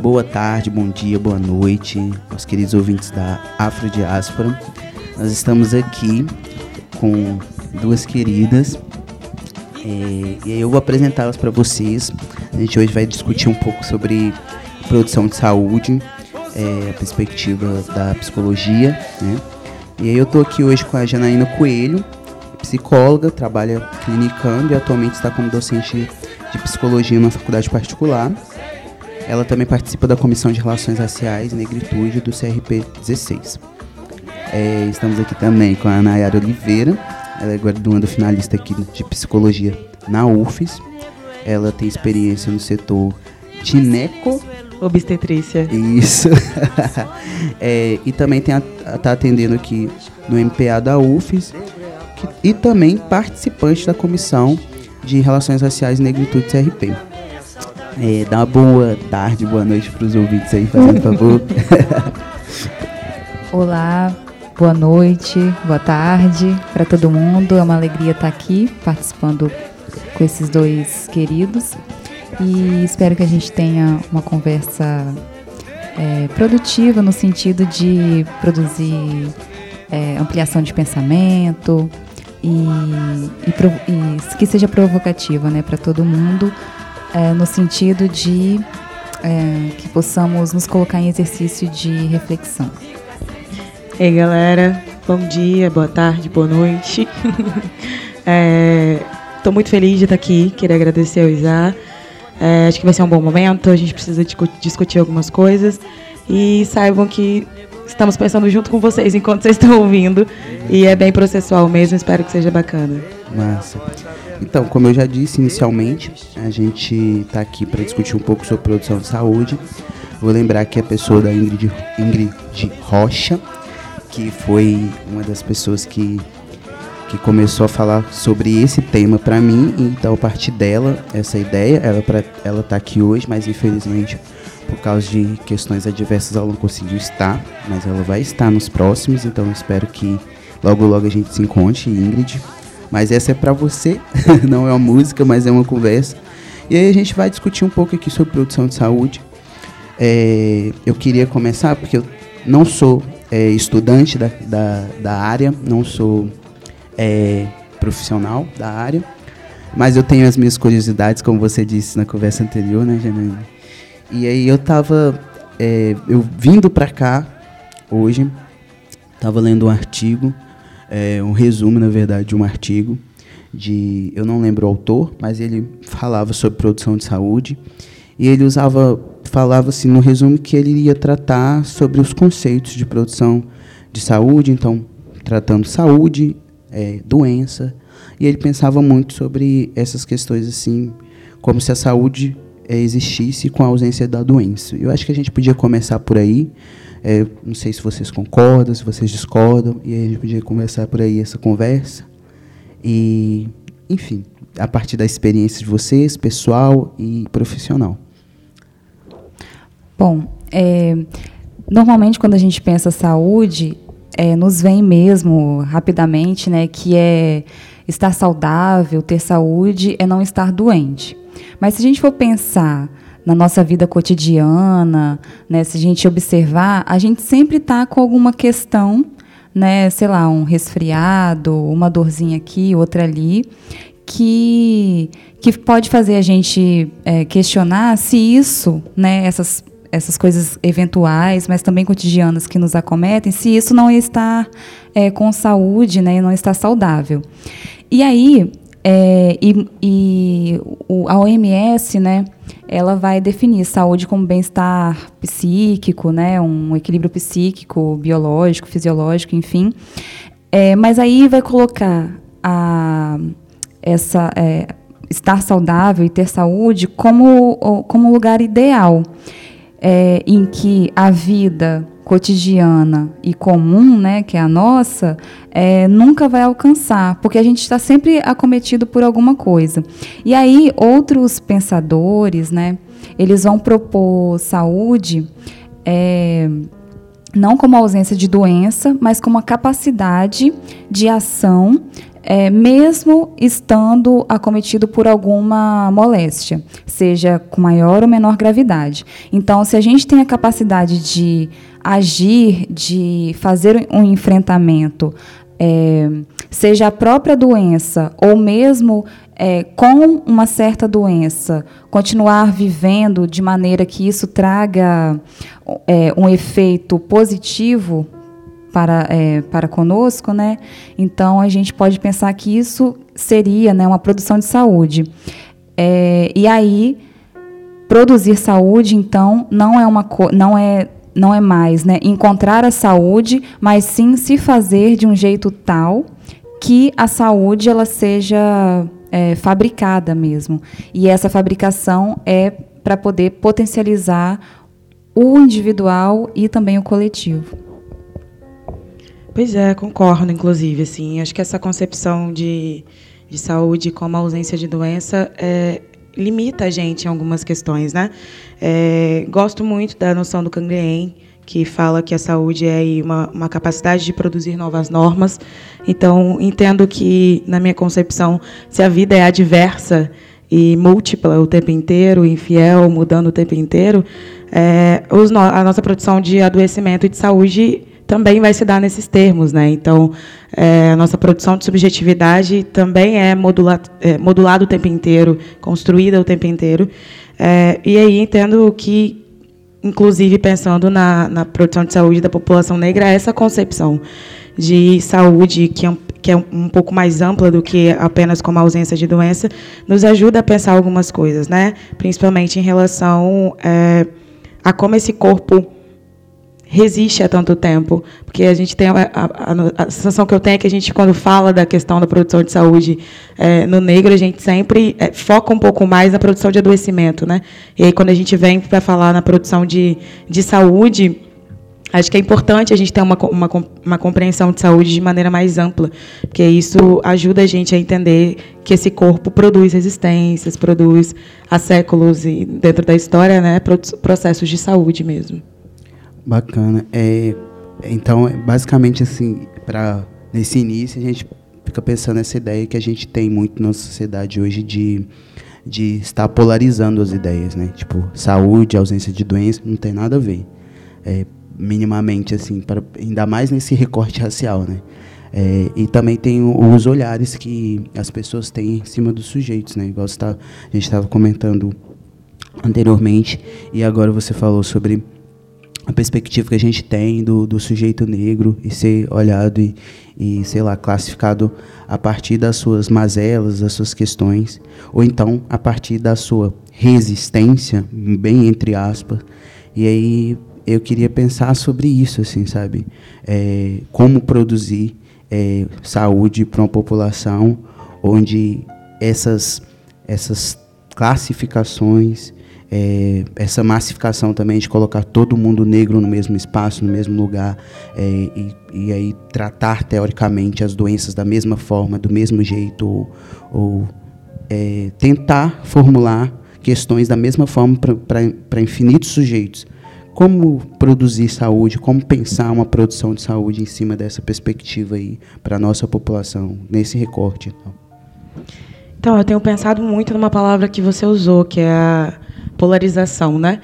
Boa tarde, bom dia, boa noite, aos queridos ouvintes da Afrodiáspora. Nós estamos aqui com duas queridas é, e eu vou apresentá-las para vocês. A gente hoje vai discutir um pouco sobre produção de saúde, é, a perspectiva da psicologia, né? E aí eu estou aqui hoje com a Janaína Coelho, psicóloga, trabalha clinicando e atualmente está como docente de psicologia na faculdade particular. Ela também participa da Comissão de Relações Raciais e Negritude do CRP 16. É, estamos aqui também com a Nayara Oliveira, ela é graduanda finalista aqui de Psicologia na UFES. Ela tem experiência no setor gineco... Obstetrícia. Isso. é, e também está atendendo aqui no MPA da UFES que, e também participante da Comissão de Relações Raciais e Negritude CRP. É, dá uma boa tarde, boa noite para os ouvintes aí, fazendo favor. Olá, boa noite, boa tarde para todo mundo. É uma alegria estar aqui participando com esses dois queridos e espero que a gente tenha uma conversa é, produtiva no sentido de produzir é, ampliação de pensamento e, e, e, que seja provocativa né, para todo mundo é, no sentido de é, que possamos nos colocar em exercício de reflexão. Ei, galera, bom dia, boa tarde, boa noite. Estou é, muito feliz de estar aqui, queria agradecer ao Isa. É, acho que vai ser um bom momento, a gente precisa discutir algumas coisas e saibam que estamos pensando junto com vocês enquanto vocês estão ouvindo e é bem processual mesmo, espero que seja bacana. Massa. Então, como eu já disse inicialmente, a gente está aqui para discutir um pouco sobre produção de saúde. Vou lembrar que a pessoa da Ingrid, Ingrid Rocha, que foi uma das pessoas que, que começou a falar sobre esse tema para mim. Então, a partir dela, essa ideia, ela pra, ela está aqui hoje, mas infelizmente por causa de questões adversas ela não conseguiu estar, mas ela vai estar nos próximos. Então, espero que logo logo a gente se encontre, Ingrid. Mas essa é para você, não é uma música, mas é uma conversa. E aí a gente vai discutir um pouco aqui sobre produção de saúde. É, eu queria começar porque eu não sou é, estudante da, da, da, área, não sou é, profissional da área, mas eu tenho as minhas curiosidades, como você disse na conversa anterior, né, Janaína? E aí eu tava, é, eu vindo para cá hoje, tava lendo um artigo é, um resumo, na verdade, de um artigo de, eu não lembro o autor, mas ele falava sobre produção de saúde e ele usava, falava assim no resumo que ele iria tratar sobre os conceitos de produção de saúde, então tratando saúde, é, doença, e ele pensava muito sobre essas questões assim, como se a saúde é, existisse com a ausência da doença. Eu acho que a gente podia começar por aí, é, não sei se vocês concordam, se vocês discordam, e a gente podia começar por aí essa conversa. E, enfim, a partir da experiência de vocês, pessoal e profissional. Bom, é, normalmente quando a gente pensa saúde, é, nos vem mesmo rapidamente, né, que é estar saudável, ter saúde, é não estar doente. Mas se a gente for pensar na nossa vida cotidiana, né, se a gente observar, a gente sempre está com alguma questão, né, sei lá, um resfriado, uma dorzinha aqui, outra ali, que, que pode fazer a gente é, questionar se isso, né, essas, essas coisas eventuais, mas também cotidianas que nos acometem, se isso não está é, com saúde, né, não está saudável. E aí, é, e, e o, a OMS, né, ela vai definir saúde como bem-estar psíquico, né, um equilíbrio psíquico, biológico, fisiológico, enfim. É, mas aí vai colocar a, essa é, estar saudável e ter saúde como como lugar ideal, é, em que a vida cotidiana e comum, né, que é a nossa, é, nunca vai alcançar, porque a gente está sempre acometido por alguma coisa. E aí outros pensadores, né, eles vão propor saúde é, não como ausência de doença, mas como a capacidade de ação é, mesmo estando acometido por alguma moléstia, seja com maior ou menor gravidade. Então, se a gente tem a capacidade de agir, de fazer um enfrentamento, é, seja a própria doença ou mesmo é, com uma certa doença, continuar vivendo de maneira que isso traga é, um efeito positivo para, é, para conosco, né? Então a gente pode pensar que isso seria né, uma produção de saúde. É, e aí produzir saúde, então, não é uma não é não é mais né, encontrar a saúde, mas sim se fazer de um jeito tal que a saúde ela seja é, fabricada mesmo. E essa fabricação é para poder potencializar o individual e também o coletivo. Pois é, concordo, inclusive. Assim, acho que essa concepção de, de saúde como ausência de doença é, limita a gente em algumas questões. Né? É, gosto muito da noção do Cangrien, que fala que a saúde é uma, uma capacidade de produzir novas normas. Então, entendo que, na minha concepção, se a vida é adversa e múltipla o tempo inteiro, infiel, mudando o tempo inteiro, é, os, a nossa produção de adoecimento e de saúde também vai se dar nesses termos. Né? Então, é, a nossa produção de subjetividade também é, modula, é, modulada o tempo inteiro, construída o tempo inteiro. É, e aí entendo que, inclusive pensando na, na produção de saúde da população negra, essa concepção de saúde que é, um, que é um pouco mais ampla do que apenas como ausência de doença, nos ajuda a pensar algumas coisas, né? principalmente em relação é, a como esse corpo resiste há tanto tempo. Porque a gente tem a, a, a, sensação que eu tenho é que a gente, quando fala da questão da produção de saúde é, no negro, a gente sempre é, foca um pouco mais na produção de adoecimento. Né? E aí, quando a gente vem para falar na produção de, de saúde. Acho que é importante a gente ter uma, uma, uma compreensão de saúde de maneira mais ampla, porque isso ajuda a gente a entender que esse corpo produz resistências, produz há séculos e dentro da história, né, processos de saúde mesmo. Bacana. É, então, é basicamente assim, para nesse início a gente fica pensando nessa ideia que a gente tem muito na sociedade hoje de de estar polarizando as ideias, né? Tipo, saúde, ausência de doença, não tem nada a ver. É, minimamente, assim, para, ainda mais nesse recorte racial, né? É, e também tem os olhares que as pessoas têm em cima dos sujeitos, né? Igual tá, a gente estava comentando anteriormente, e agora você falou sobre a perspectiva que a gente tem do, do sujeito negro e ser olhado e, e, sei lá, classificado a partir das suas mazelas, das suas questões, ou então a partir da sua resistência, bem entre aspas. E aí eu queria pensar sobre isso, assim, sabe? É, como produzir é, saúde para uma população onde essas, essas classificações é, essa massificação também de colocar todo mundo negro no mesmo espaço, no mesmo lugar, é, e, e, aí tratar teoricamente as doenças da mesma forma, do mesmo jeito, ou, ou é, tentar formular questões da mesma forma para infinitos sujeitos. Como produzir saúde, como pensar uma produção de saúde em cima dessa perspectiva aí para a nossa população, nesse recorte. Então. então, eu tenho pensado muito numa palavra que você usou, que é a polarização, né?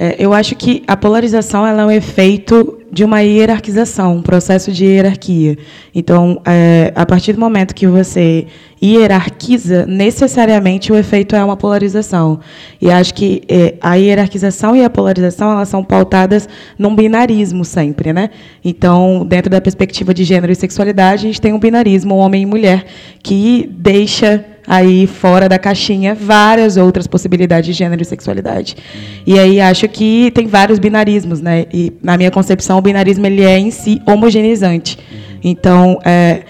É, eu acho que a polarização é um efeito de uma hierarquização, um processo de hierarquia. Então, é, a partir do momento que você hierarquiza, necessariamente o efeito é uma polarização. E acho que é, a hierarquização e a polarização elas são pautadas num binarismo sempre, né? Então, dentro da perspectiva de gênero e sexualidade, a gente tem um binarismo, homem e mulher, que deixa aí fora da caixinha várias outras possibilidades de gênero e sexualidade. E aí acho que tem vários binarismos, né? E na minha concepção o binarismo ele é em si homogeneizante. Então, é,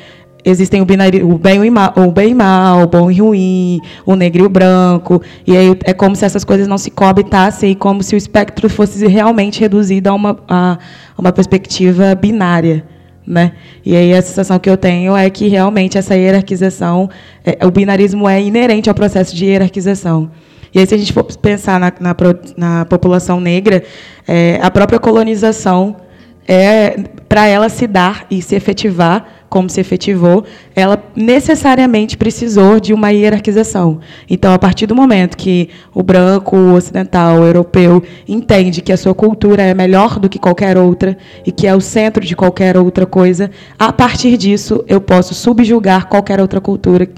existem o, binário, o bem o bem e mal, o bom e ruim, o negro e o branco, e aí é como se essas coisas não se coabitassem como se o espectro fosse realmente reduzido a uma, a uma perspectiva binária. Né? E aí a sensação que eu tenho é que realmente essa hierarquização, é, o binarismo é inerente ao processo de hierarquização. E aí, se a gente for pensar na, na, na população negra, é, a própria colonização, é, para ela se dar e se efetivar, como se efetivou, ela necessariamente precisou de uma hierarquização. Então, a partir do momento que o branco, o ocidental, o europeu entende que a sua cultura é melhor do que qualquer outra e que é o centro de qualquer outra coisa, a partir disso eu posso subjugar qualquer outra cultura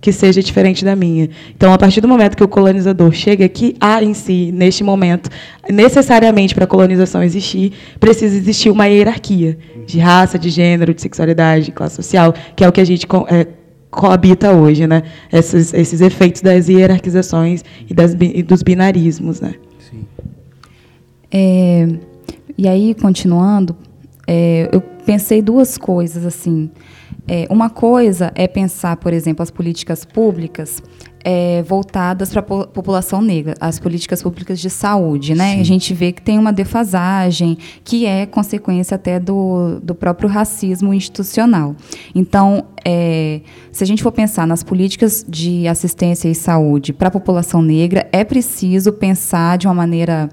que seja diferente da minha. Então, a partir do momento que o colonizador chega aqui, há em si, neste momento, necessariamente para a colonização existir, precisa existir uma hierarquia de raça, de gênero, de sexualidade, de classe social, que é o que a gente é, coabita hoje, né? Esses, esses efeitos das hierarquizações e, das, e dos binarismos, né? Sim. É, e aí, continuando, é, eu pensei duas coisas assim. É, uma coisa é pensar, por exemplo, as políticas públicas é, voltadas para a população negra, as políticas públicas de saúde. Né? A gente vê que tem uma defasagem, que é consequência até do, do próprio racismo institucional. Então, é, se a gente for pensar nas políticas de assistência e saúde para a população negra, é preciso pensar de uma maneira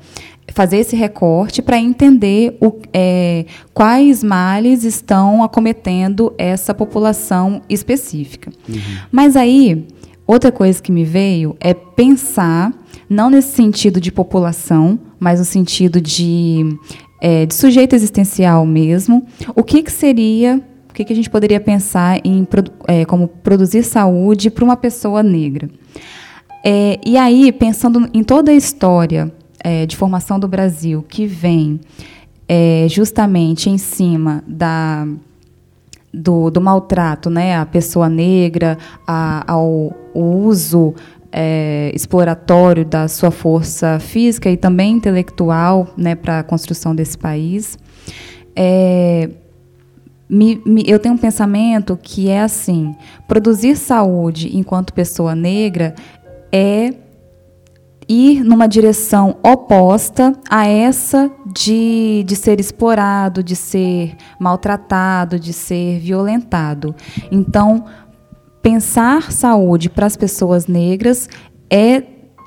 fazer esse recorte para entender o, é, quais males estão acometendo essa população específica. Uhum. Mas aí, outra coisa que me veio é pensar, não nesse sentido de população, mas no sentido de, é, de sujeito existencial mesmo, o que, que seria o que, que a gente poderia pensar em é, como produzir saúde para uma pessoa negra. É, e aí, pensando em toda a história é, de formação do Brasil que vem é, justamente em cima da, do, do, maltrato né, à pessoa negra, a, ao uso é, exploratório da sua força física e também intelectual né, para a construção desse país. É, me, me, eu tenho um pensamento que é assim: produzir saúde enquanto pessoa negra é ir numa direção oposta a essa de, de ser explorado, de ser maltratado, de ser violentado. Então, pensar saúde para as pessoas negras é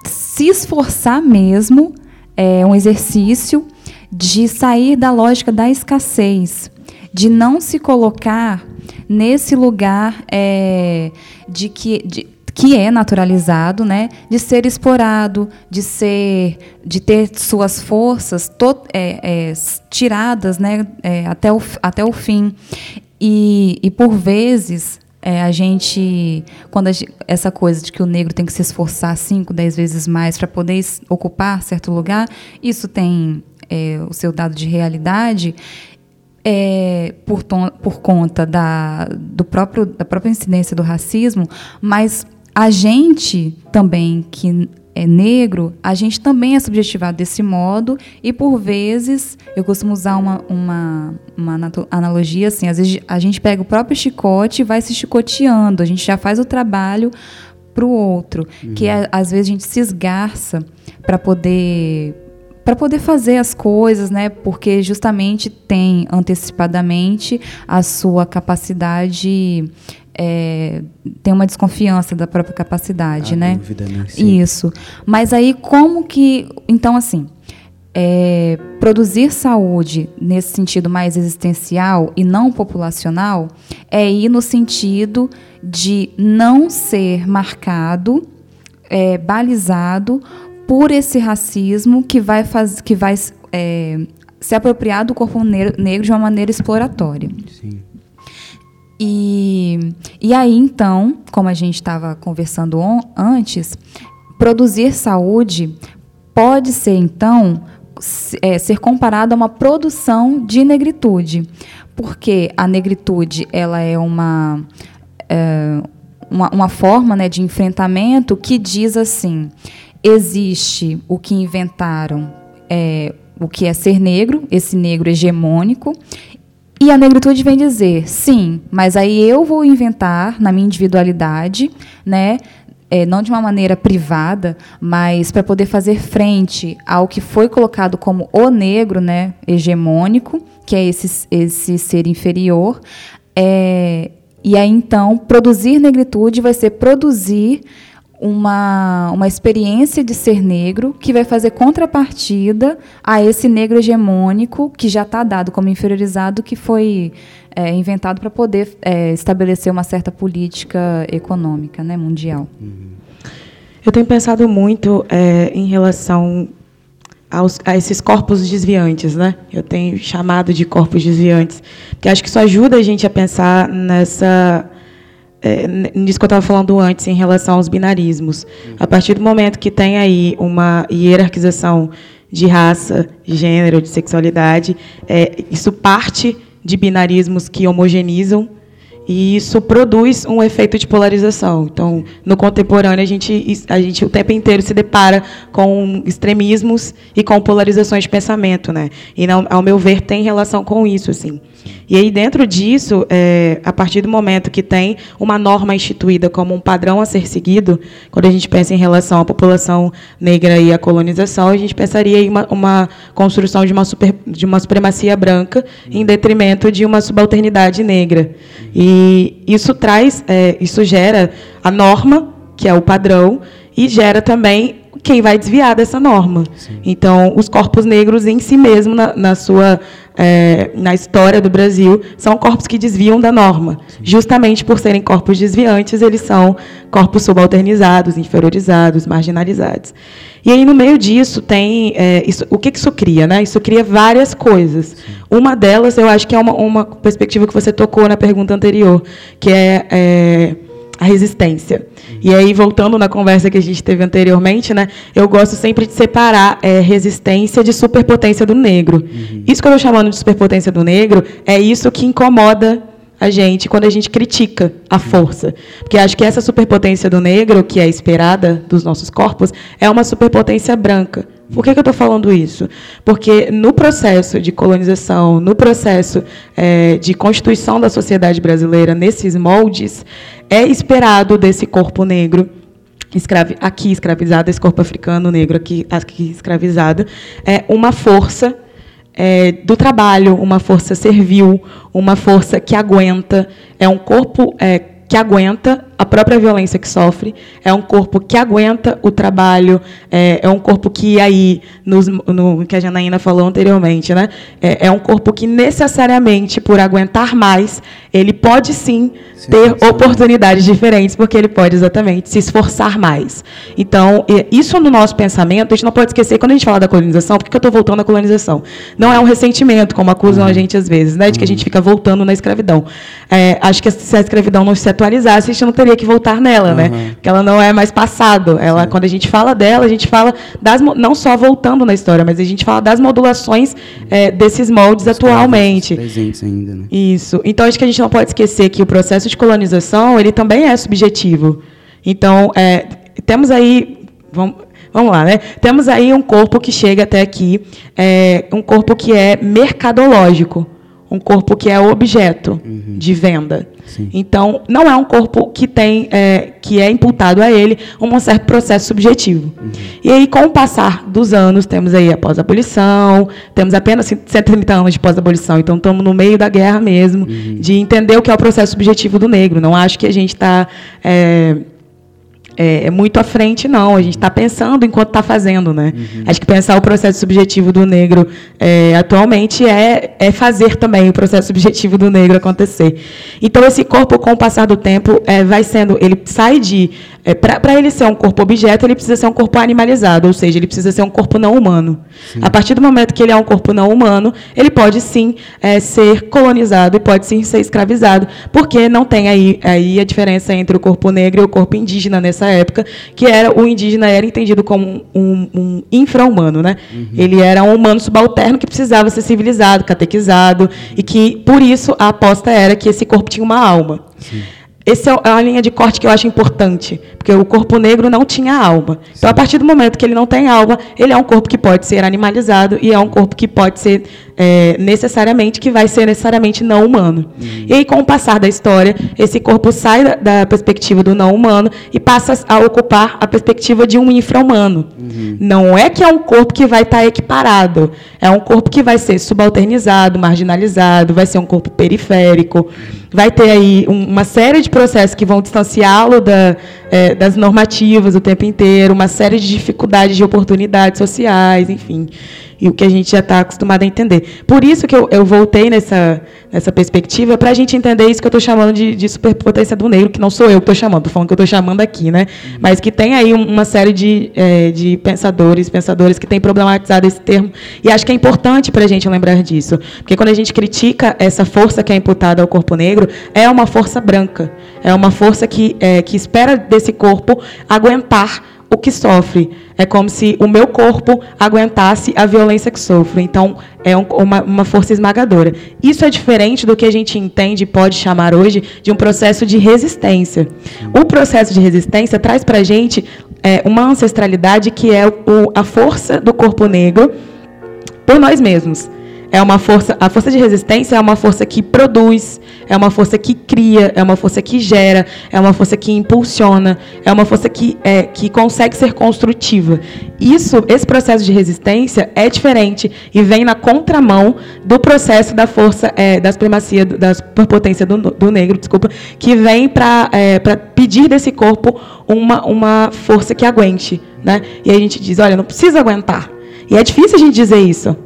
se esforçar mesmo, é um exercício de sair da lógica da escassez, de não se colocar nesse lugar é, de que de, que é naturalizado, né, de ser explorado, de ser, de ter suas forças to, é, é, tiradas, né, é, até, o, até o fim. E, e por vezes é, a gente, quando a gente, essa coisa de que o negro tem que se esforçar cinco, dez vezes mais para poder ocupar certo lugar, isso tem é, o seu dado de realidade. É, por, ton, por conta da, do próprio, da própria incidência do racismo, mas a gente também, que é negro, a gente também é subjetivado desse modo e, por vezes, eu costumo usar uma, uma, uma analogia assim, às vezes a gente pega o próprio chicote e vai se chicoteando, a gente já faz o trabalho para o outro, uhum. que é, às vezes a gente se esgarça para poder para poder fazer as coisas, né? Porque justamente tem antecipadamente a sua capacidade é, tem uma desconfiança da própria capacidade, a né? Dúvida, né? Sim. Isso. Mas aí como que, então assim, é, produzir saúde nesse sentido mais existencial e não populacional é ir no sentido de não ser marcado, é, balizado por esse racismo que vai, faz, que vai é, se apropriar do corpo negro de uma maneira exploratória. Sim. E, e aí, então, como a gente estava conversando on, antes, produzir saúde pode ser, então, é, ser comparado a uma produção de negritude, porque a negritude ela é uma, é, uma, uma forma né, de enfrentamento que diz assim: existe o que inventaram, é, o que é ser negro, esse negro hegemônico, E a negritude vem dizer, sim, mas aí eu vou inventar na minha individualidade, né? É, não de uma maneira privada, mas para poder fazer frente ao que foi colocado como o negro, né, hegemônico, que é esse, esse ser inferior. É, e aí, então, produzir negritude vai ser produzir uma, uma experiência de ser negro que vai fazer contrapartida a esse negro hegemônico que já está dado como inferiorizado, que foi é, inventado para poder é, estabelecer uma certa política econômica né, mundial. Eu tenho pensado muito é, em relação aos, a esses corpos desviantes, né? Eu tenho chamado de corpos desviantes, porque acho que isso ajuda a gente a pensar nessa é, nisso que eu estava falando antes em relação aos binarismos. A partir do momento que tem aí uma hierarquização de raça, de gênero, de sexualidade, é, isso parte de binarismos que homogeneizam e isso produz um efeito de polarização. Então, no contemporâneo, a gente, a gente o tempo inteiro se depara com extremismos e com polarizações de pensamento. Né? E, ao meu ver, tem relação com isso. Assim. E aí, dentro disso, é, a partir do momento que tem uma norma instituída como um padrão a ser seguido, quando a gente pensa em relação à população negra e à colonização, a gente pensaria em uma, uma construção de uma, super, de uma supremacia branca em detrimento de uma subalternidade negra. E isso traz, é, isso gera a norma, que é o padrão, e gera também quem vai desviar dessa norma. Sim. Então, os corpos negros em si mesmo, na, na sua é, na história do Brasil, são corpos que desviam da norma. Sim. Justamente por serem corpos desviantes, eles são corpos subalternizados, inferiorizados, marginalizados. E aí, no meio disso, tem. É, isso, o que isso cria? Né? Isso cria várias coisas. Sim. Uma delas, eu acho que é uma, uma perspectiva que você tocou na pergunta anterior, que é, é a resistência. E aí, voltando na conversa que a gente teve anteriormente, né, eu gosto sempre de separar é, resistência de superpotência do negro. Uhum. Isso que eu estou chamando de superpotência do negro é isso que incomoda a gente quando a gente critica a força. Porque acho que essa superpotência do negro, que é esperada dos nossos corpos, é uma superpotência branca. Por que, que eu estou falando isso? Porque no processo de colonização, no processo é, de constituição da sociedade brasileira, nesses moldes, é esperado desse corpo negro escravi aqui escravizado, esse corpo africano negro aqui, aqui escravizado, é uma força é, do trabalho, uma força servil, uma força que aguenta, é um corpo é, que aguenta a própria violência que sofre, é um corpo que aguenta o trabalho, é, é um corpo que aí, nos, no que a Janaína falou anteriormente, né, é, é, um corpo que necessariamente, por aguentar mais, ele pode sim, sim ter sim. oportunidades diferentes, porque ele pode exatamente se esforçar mais. Então, isso no nosso pensamento, a gente não pode esquecer, quando a gente fala da colonização, por que eu estou voltando à colonização? Não é um ressentimento, como acusam uhum. a gente às vezes, né, de que a gente uhum. fica voltando na escravidão. É, acho que se a escravidão não se atualizasse, a gente não teria teria que voltar nela, uhum. né? Porque ela não é mais passado. Ela, Sim. quando a gente fala dela, a gente fala das não só voltando na história, mas a gente fala das modulações é, desses moldes Os atualmente. Presentes ainda, né? Isso. Então acho que a gente não pode esquecer que o processo de colonização ele também é subjetivo. Então é, temos aí vamos, Vamos lá, né? Temos aí um corpo que chega até aqui, é, um corpo que é mercadológico um corpo que é objeto uhum. de venda. Sim. Então, não é um corpo que tem, é, que é imputado a ele um certo processo subjetivo. Uhum. E aí, com o passar dos anos, temos aí a pós-abolição, temos apenas 130 anos de pós-abolição, então estamos no meio da guerra mesmo, uhum. de entender o que é o processo subjetivo do negro. Não acho que a gente está... É, é, é, muito à frente, não. A gente está pensando enquanto está fazendo, né? Uhum. Acho que pensar o processo subjetivo do negro é, atualmente é, é fazer também o processo subjetivo do negro acontecer. Então, esse corpo, com o passar do tempo, é, vai sendo. Ele sai de. É, Para ele ser um corpo objeto, ele precisa ser um corpo animalizado, ou seja, ele precisa ser um corpo não humano. Sim. A partir do momento que ele é um corpo não humano, ele pode sim é, ser colonizado e pode sim ser escravizado, porque não tem aí, aí a diferença entre o corpo negro e o corpo indígena nessa época, que era o indígena era entendido como um, um infra-humano, né? Uhum. Ele era um humano subalterno que precisava ser civilizado, catequizado, uhum. e que, por isso, a aposta era que esse corpo tinha uma alma. Sim. Essa é a linha de corte que eu acho importante, porque o corpo negro não tinha alma. Então, a partir do momento que ele não tem alma, ele é um corpo que pode ser animalizado e é um corpo que pode ser é, necessariamente, que vai ser necessariamente não humano. Uhum. E aí, com o passar da história, esse corpo sai da, da, perspectiva do não humano e passa a ocupar a perspectiva de um infra-humano. Uhum. Não é que é um corpo que vai estar equiparado, é um corpo que vai ser subalternizado, marginalizado, vai ser um corpo periférico, vai ter aí um, uma série de processos que vão distanciá-lo da, é, das normativas o tempo inteiro, uma série de dificuldades de oportunidades sociais, enfim e o que a gente já está acostumado a entender. Por isso que eu, eu voltei nessa, nessa perspectiva, para a gente entender isso que eu estou chamando de, de, superpotência do negro, que não sou eu que estou chamando, estou falando que eu estou chamando aqui, né? Uhum. mas que tem aí uma série de, é, de pensadores, pensadores que têm problematizado esse termo, e acho que é importante para a gente lembrar disso, porque quando a gente critica essa força que é imputada ao corpo negro, é uma força branca, é uma força que, é, que espera desse corpo aguentar o que sofre. É como se o meu corpo aguentasse a violência que sofro. Então, é um, uma, uma, força esmagadora. Isso é diferente do que a gente entende, pode chamar hoje, de um processo de resistência. O processo de resistência traz para a gente é, uma ancestralidade que é o, a força do corpo negro por nós mesmos. É uma força, a força de resistência é uma força que produz, é uma força que cria, é uma força que gera, é uma força que impulsiona, é uma força que, é, que consegue ser construtiva. Isso, esse processo de resistência é diferente e vem na contramão do processo da força, é, das primacia, da superpotência do, do negro, desculpa, que vem para é, pedir desse corpo uma, uma força que aguente. Né? E a gente diz, olha, não precisa aguentar. E é difícil a gente dizer isso.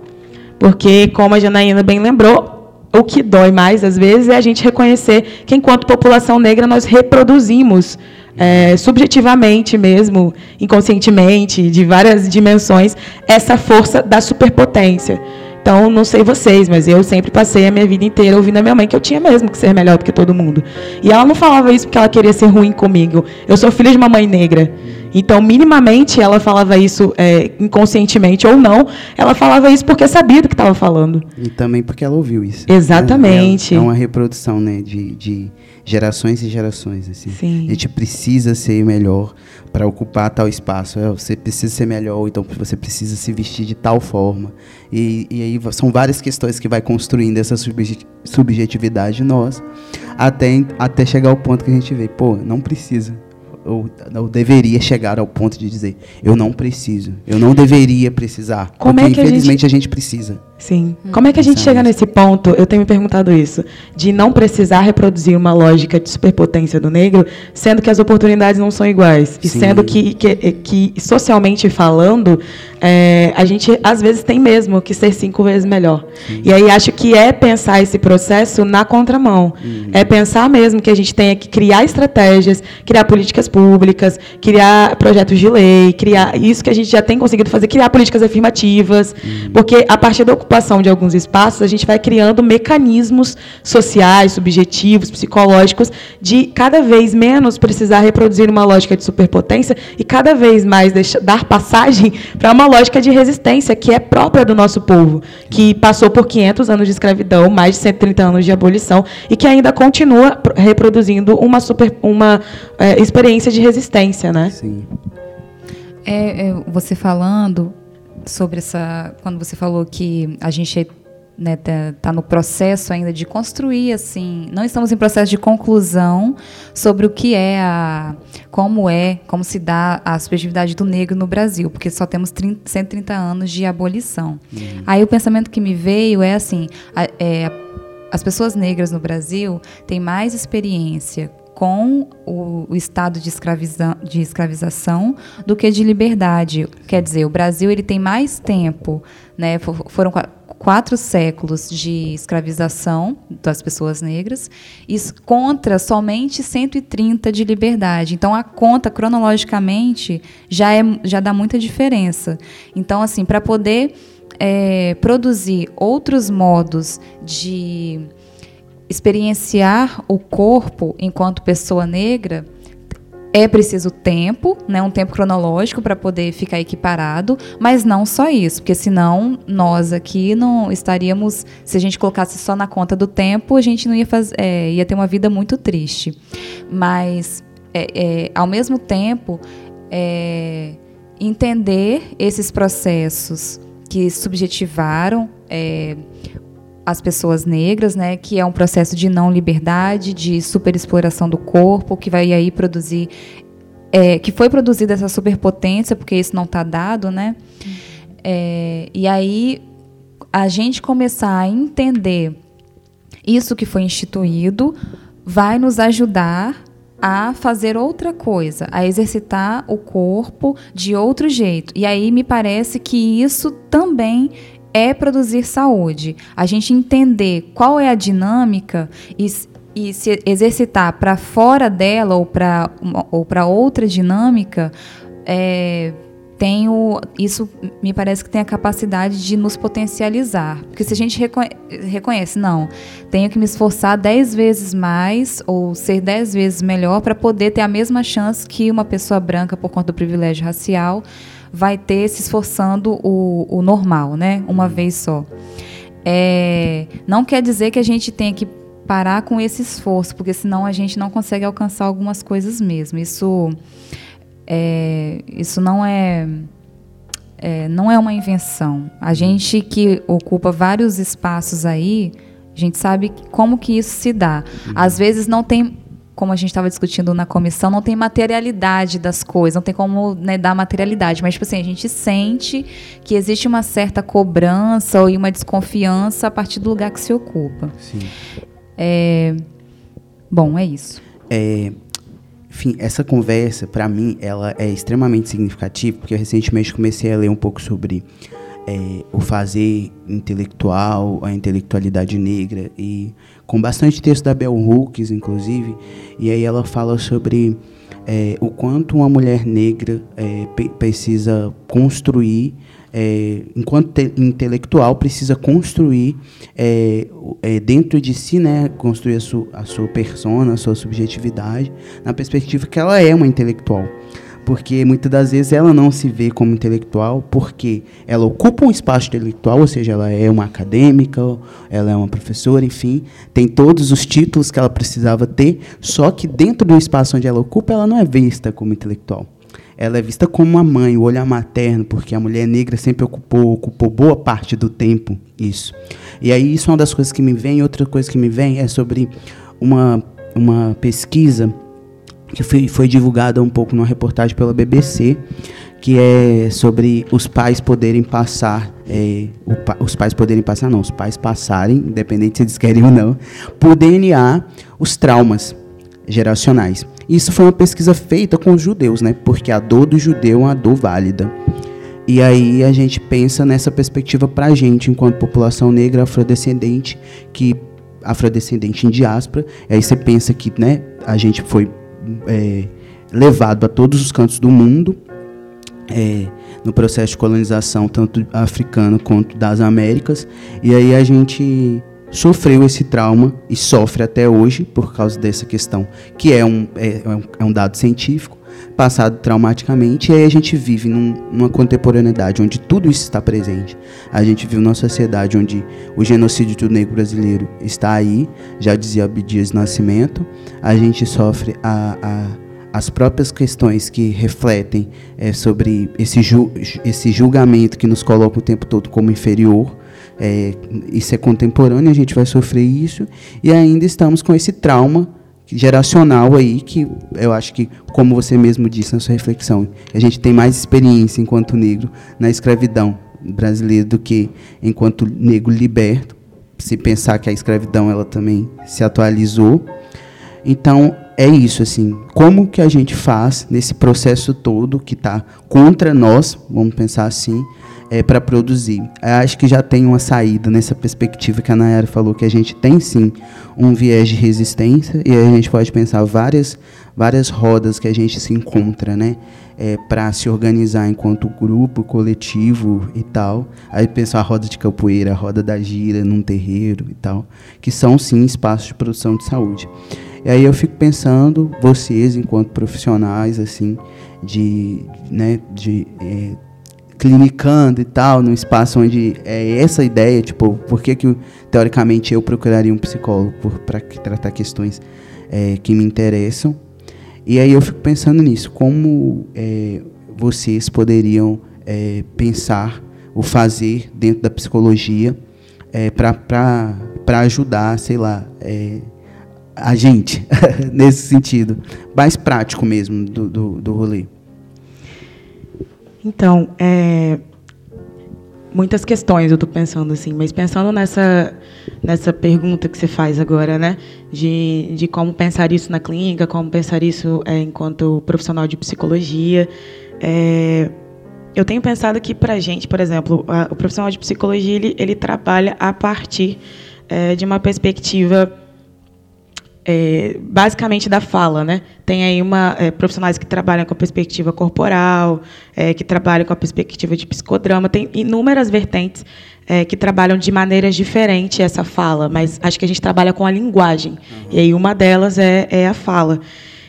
Porque, como a Janaína bem lembrou, o que dói mais, às vezes, é a gente reconhecer que, enquanto população negra, nós reproduzimos é, subjetivamente mesmo, inconscientemente, de várias dimensões, essa força da superpotência. Então, não sei vocês, mas eu sempre passei a minha vida inteira ouvindo a minha mãe que eu tinha mesmo que ser melhor do que todo mundo. E ela não falava isso porque ela queria ser ruim comigo. Eu sou filha de uma mãe negra. Então, minimamente, ela falava isso é, inconscientemente ou não, ela falava isso porque sabia do que estava falando. E também porque ela ouviu isso. Exatamente. É, é uma reprodução né, de, de gerações e gerações. Assim. Sim. A gente precisa ser melhor para ocupar tal espaço. É, você precisa ser melhor, então você precisa se vestir de tal forma. E, e aí são várias questões que vai construindo essa subjetividade nós, até, até chegar ao ponto que a gente vê, pô, não precisa eu, eu, deveria chegar ao ponto de dizer, eu não preciso, eu não deveria precisar, Como porque é que infelizmente a gente... a gente precisa. Sim. Hum. Como é que a gente chega nesse ponto? Eu tenho me perguntado isso, de não precisar reproduzir uma lógica de superpotência do negro, sendo que as oportunidades não são iguais. E Sim. sendo que, que, que, socialmente falando, é, a gente às vezes tem mesmo que ser cinco vezes melhor. Sim. E aí acho que é pensar esse processo na contramão. Uhum. É pensar mesmo que a gente tenha que criar estratégias, criar políticas públicas, criar projetos de lei, criar isso que a gente já tem conseguido fazer, criar políticas afirmativas, uhum. porque a partir da ocupação de alguns espaços, a gente vai criando mecanismos sociais, subjetivos, psicológicos, de cada vez menos precisar reproduzir uma lógica de superpotência e cada vez mais deixar, dar passagem para uma lógica de resistência que é própria do nosso povo, que passou por 500 anos de escravidão, mais de 130 anos de abolição e que ainda continua reproduzindo uma, super, uma é, experiência de resistência, né? Sim. É, é, você falando, sobre essa. Quando você falou que a gente né, tá, tá, no processo ainda de construir assim não estamos em processo de conclusão sobre o que é a como é como se dá a subjetividade do negro no Brasil porque só temos 30, 130 anos de abolição uhum. aí o pensamento que me veio é assim a, é, as pessoas negras no Brasil têm mais experiência com o, o estado de, escraviza, de escravização do que de liberdade. Quer dizer, o Brasil ele tem mais tempo, né, foram quatro séculos de escravização das pessoas negras e contra somente 130 de liberdade. Então a conta cronologicamente já é já dá muita diferença. Então assim para poder é, produzir outros modos de experienciar o corpo enquanto pessoa negra é preciso tempo, né, um tempo cronológico para poder ficar equiparado, mas não só isso, porque senão nós aqui não estaríamos, se a gente colocasse só na conta do tempo, a gente não ia fazer, é, ia ter uma vida muito triste. Mas é, é, ao mesmo tempo, é, entender esses processos que subjetivaram é, as pessoas negras, né, que é um processo de não liberdade, de superexploração do corpo, que vai aí produzir, é, que foi produzida essa superpotência, porque isso não está dado, né? É, e aí a gente começar a entender isso que foi instituído vai nos ajudar a fazer outra coisa, a exercitar o corpo de outro jeito. E aí me parece que isso também é produzir saúde. A gente entender qual é a dinâmica e, e se exercitar para fora dela ou para ou outra dinâmica, é, tem o, isso me parece que tem a capacidade de nos potencializar. Porque se a gente reconhece, reconhece não, tenho que me esforçar dez vezes mais ou ser dez vezes melhor para poder ter a mesma chance que uma pessoa branca por conta do privilégio racial vai ter se esforçando o, o normal, né? Uma uhum. vez só. É, não quer dizer que a gente tenha que parar com esse esforço, porque senão a gente não consegue alcançar algumas coisas mesmo. Isso, é, isso não é, é, não é uma invenção. A gente que ocupa vários espaços aí, a gente sabe como que isso se dá. Uhum. Às vezes não tem como a gente estava discutindo na comissão, não tem materialidade das coisas, não tem como né, dar materialidade, mas tipo assim, a gente sente que existe uma certa cobrança ou uma desconfiança a partir do lugar que se ocupa. Sim. É, bom, é isso. É, enfim, essa conversa, para mim, ela é extremamente significativa, porque eu recentemente comecei a ler um pouco sobre é, o fazer intelectual, a intelectualidade negra, e com bastante texto da Bell Hooks, inclusive, e aí ela fala sobre é, o quanto uma mulher negra é, precisa construir, é, enquanto intelectual, precisa construir é, é, dentro de si, né, construir a, su a sua persona, a sua subjetividade, na perspectiva que ela é uma intelectual porque muitas das vezes ela não se vê como intelectual porque ela ocupa um espaço intelectual, ou seja, ela é uma acadêmica, ela é uma professora, enfim, tem todos os títulos que ela precisava ter, só que dentro do espaço onde ela ocupa, ela não é vista como intelectual. Ela é vista como uma mãe, o olhar materno, porque a mulher negra sempre ocupou, ocupou boa parte do tempo isso. E aí isso é uma das coisas que me vem, outra coisa que me vem é sobre uma, uma pesquisa que foi, foi divulgada um pouco numa reportagem pela BBC, que é sobre os pais poderem passar, é, os pais poderem passar, não, os pais passarem, independente se eles querem ou não, por DNA, os traumas geracionais. Isso foi uma pesquisa feita com os judeus, né? Porque a dor do judeu é uma dor válida. E aí a gente pensa nessa perspectiva para a gente, enquanto população negra afrodescendente, que afrodescendente em diáspora, aí você pensa que, né, a gente foi é, levado a todos os cantos do mundo é, no processo de colonização, tanto africano quanto das Américas. E aí a gente sofreu esse trauma e sofre até hoje por causa dessa questão, que é um, é, é um é dado científico, passado traumaticamente, e aí a gente vive num, numa contemporaneidade onde tudo isso está presente. A gente vive numa sociedade onde o genocídio do negro brasileiro está aí, já dizia Abdias Nascimento, a gente sofre a, a as próprias questões que refletem é, sobre esse, ju esse julgamento que nos coloca o tempo todo como inferior, é, isso é contemporâneo, a gente vai sofrer isso, e ainda estamos com esse trauma geracional aí que eu acho que, como você mesmo disse na sua reflexão, a gente tem mais experiência enquanto negro na escravidão brasileira do que enquanto negro liberto. Se pensar que a escravidão ela também se atualizou. Então, é isso assim, como que a gente faz nesse processo todo que está contra nós, vamos pensar assim, é, para produzir. Eu acho que já tem uma saída nessa perspectiva que a Nayara falou, que a gente tem sim um viés de resistência e a gente pode pensar várias, várias rodas que a gente se encontra, né? É, para se organizar enquanto grupo, coletivo e tal. Aí pensar a roda de capoeira, a roda da gira num terreiro e tal, que são sim espaços de produção de saúde. E aí eu fico pensando, vocês enquanto profissionais, assim, de, né, de é, clinicando e tal, num espaço onde é essa ideia, tipo, por que, que teoricamente eu procuraria um psicólogo para tratar questões é, que me interessam? E aí eu fico pensando nisso, como é, vocês poderiam é, pensar o fazer dentro da psicologia é, para ajudar, sei lá, é, a gente nesse sentido, mais prático mesmo do, do, do rolê. Então, é, muitas questões eu estou pensando assim, mas pensando nessa nessa pergunta que você faz agora, né, de, de como pensar isso na clínica, como pensar isso é, enquanto profissional de psicologia, é, eu tenho pensado que para a gente, por exemplo, a, o profissional de psicologia ele, ele trabalha a partir é, de uma perspectiva é, basicamente da fala, né? Tem aí uma é, profissionais que trabalham com a perspectiva corporal, é, que trabalham com a perspectiva de psicodrama, tem inúmeras vertentes é, que trabalham de maneiras diferentes essa fala, mas acho que a gente trabalha com a linguagem uhum. e aí uma delas é, é a fala.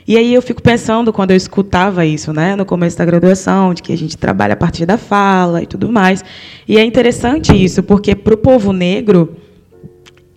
E aí eu fico pensando quando eu escutava isso, né, no começo da graduação, de que a gente trabalha a partir da fala e tudo mais. E é interessante isso, porque para o povo negro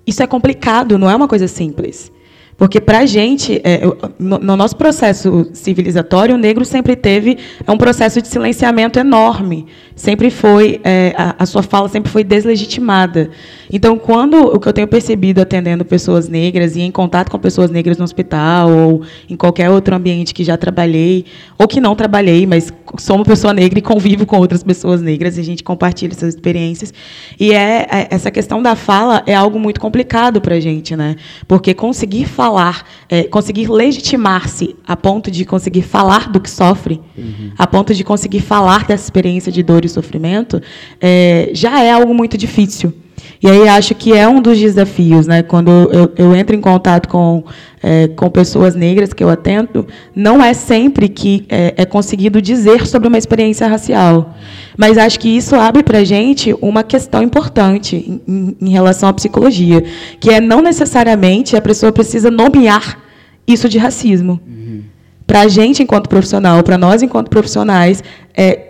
isso é complicado, não é uma coisa simples. Porque, para a gente, é, no, no, nosso processo civilizatório, o negro sempre teve é um processo de silenciamento enorme. Sempre foi, é, a, a, sua fala sempre foi deslegitimada. Então, quando o que eu tenho percebido atendendo pessoas negras e em contato com pessoas negras no hospital ou em qualquer outro ambiente que já trabalhei, ou que não trabalhei, mas sou uma pessoa negra e convivo com outras pessoas negras e a gente compartilha essas experiências. E é, é essa questão da fala é algo muito complicado para a gente, né? Porque conseguir falar falar, é, conseguir legitimar-se a ponto de conseguir falar do que sofre, uhum. a ponto de conseguir falar dessa experiência de dor e sofrimento, é, já é algo muito difícil. E aí acho que é um dos desafios, né? Quando eu, eu entro em contato com, é, com pessoas negras que eu atendo, não é sempre que é, é conseguido dizer sobre uma experiência racial. Mas acho que isso abre para a gente uma questão importante em, em, em relação à psicologia, que é não necessariamente a pessoa precisa nomear isso de racismo. Uhum. Para a gente, enquanto profissional, para nós, enquanto profissionais, é,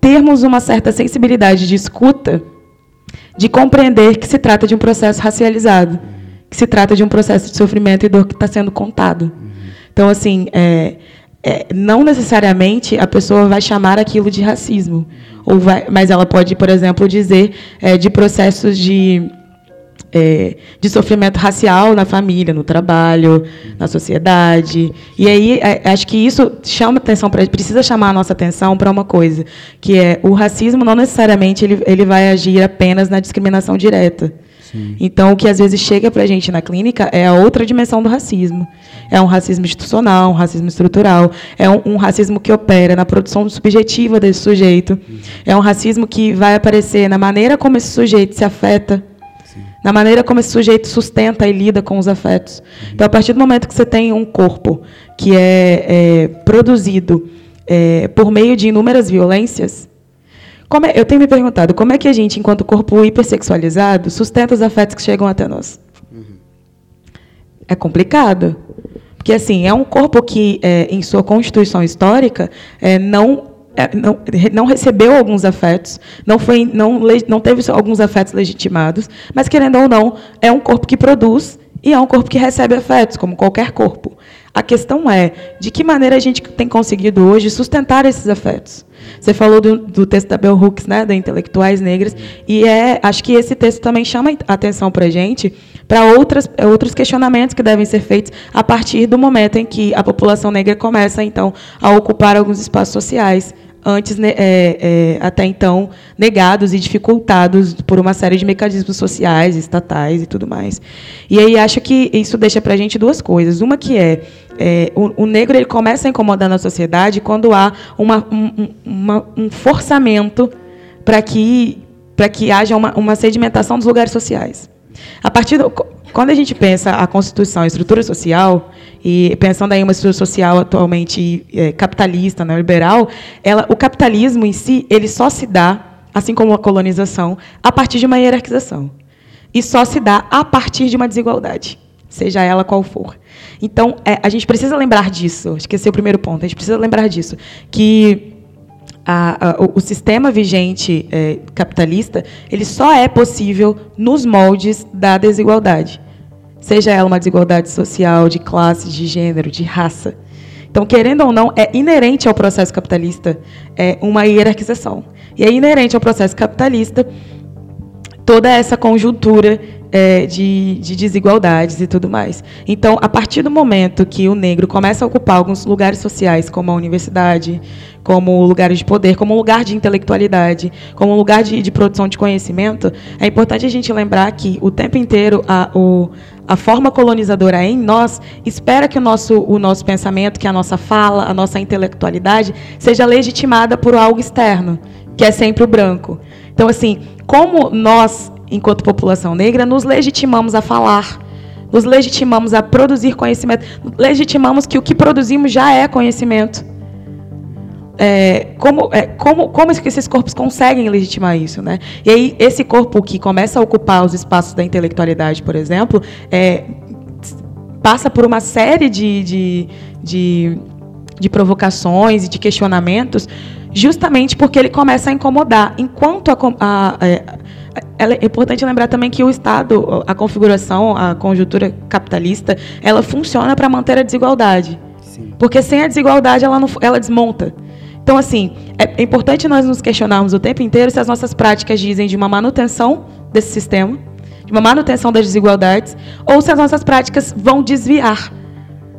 termos uma certa sensibilidade de escuta de compreender que se trata de um processo racializado, que se trata de um processo de sofrimento e dor que está sendo contado. Então, assim, é, é, não necessariamente a pessoa vai chamar aquilo de racismo, ou vai, mas ela pode, por exemplo, dizer é, de processos de é, de sofrimento racial na família, no trabalho, na sociedade. E aí é, acho que isso chama atenção para precisa chamar a nossa atenção para uma coisa, que é o racismo não necessariamente ele, ele vai agir apenas na discriminação direta. Sim. Então, o que às vezes chega para a gente na clínica é a outra dimensão do racismo. É um racismo institucional, um racismo estrutural, é um, um racismo que opera na produção subjetiva desse sujeito, uhum. é um racismo que vai aparecer na maneira como esse sujeito se afeta na maneira como esse sujeito sustenta e lida com os afetos. Então, a partir do momento que você tem um corpo que é, é produzido é, por meio de inúmeras violências, é, eu tenho me perguntado como é que a gente, enquanto corpo hipersexualizado, sustenta os afetos que chegam até nós. É complicado. Porque, assim, é um corpo que, é, em sua constituição histórica, é, não não, não, recebeu alguns afetos, não, foi, não, não teve alguns afetos legitimados, mas, querendo ou não, é um corpo que produz e é um corpo que recebe afetos, como qualquer corpo. A questão é de que maneira a gente tem conseguido hoje sustentar esses afetos. Você falou do, do texto da Bell Hooks, né, da Intelectuais Negras, e é, acho que esse texto também chama atenção para a gente para outros questionamentos que devem ser feitos a partir do momento em que a população negra começa, então, a ocupar alguns espaços sociais antes né, é, é, até então negados e dificultados por uma série de mecanismos sociais, estatais e tudo mais. E aí acho que isso deixa para a gente duas coisas. Uma que é, é o, o, negro ele começa a incomodar na sociedade quando há uma, um, uma, um forçamento para que para que haja uma, uma sedimentação dos lugares sociais. A partir do, quando a gente pensa a Constituição, a estrutura social, e pensando em uma estrutura social atualmente é, capitalista, neoliberal, ela, o capitalismo em si ele só se dá, assim como a colonização, a partir de uma hierarquização. E só se dá a partir de uma desigualdade. seja ela qual for. Então, é, a gente precisa lembrar disso. Esse é o primeiro ponto. A gente precisa lembrar disso. Que a, a, o, sistema vigente é, capitalista ele só é possível nos moldes da desigualdade. Seja ela uma desigualdade social, de classe, de gênero, de raça. Então, querendo ou não, é inerente ao processo capitalista é, uma hierarquização. E é inerente ao processo capitalista toda essa conjuntura é, de, de, desigualdades e tudo mais. Então, a partir do momento que o negro começa a ocupar alguns lugares sociais, como a universidade, como lugares de poder, como lugar de intelectualidade, como lugar de, de produção de conhecimento, é importante a gente lembrar que o tempo inteiro a, o, a forma colonizadora em nós espera que o nosso, o nosso pensamento, que a nossa fala, a nossa intelectualidade seja legitimada por algo externo, que é sempre o branco. Então, assim, como nós enquanto população negra, nos legitimamos a falar, nos legitimamos a produzir conhecimento, legitimamos que o que produzimos já é conhecimento. É, como, é, como, como esses corpos conseguem legitimar isso, né? E aí esse corpo que começa a ocupar os espaços da intelectualidade, por exemplo, é, passa por uma série de, de, de, de provocações e de questionamentos, justamente porque ele começa a incomodar. Enquanto a, a, a é, é importante lembrar também que o Estado, a configuração, a conjuntura capitalista, ela funciona para manter a desigualdade. Sim. Porque sem a desigualdade ela, não, ela desmonta. Então, assim, é, é importante nós nos questionarmos o tempo inteiro se as nossas práticas dizem de uma manutenção desse sistema, de uma manutenção das desigualdades, ou se as nossas práticas vão desviar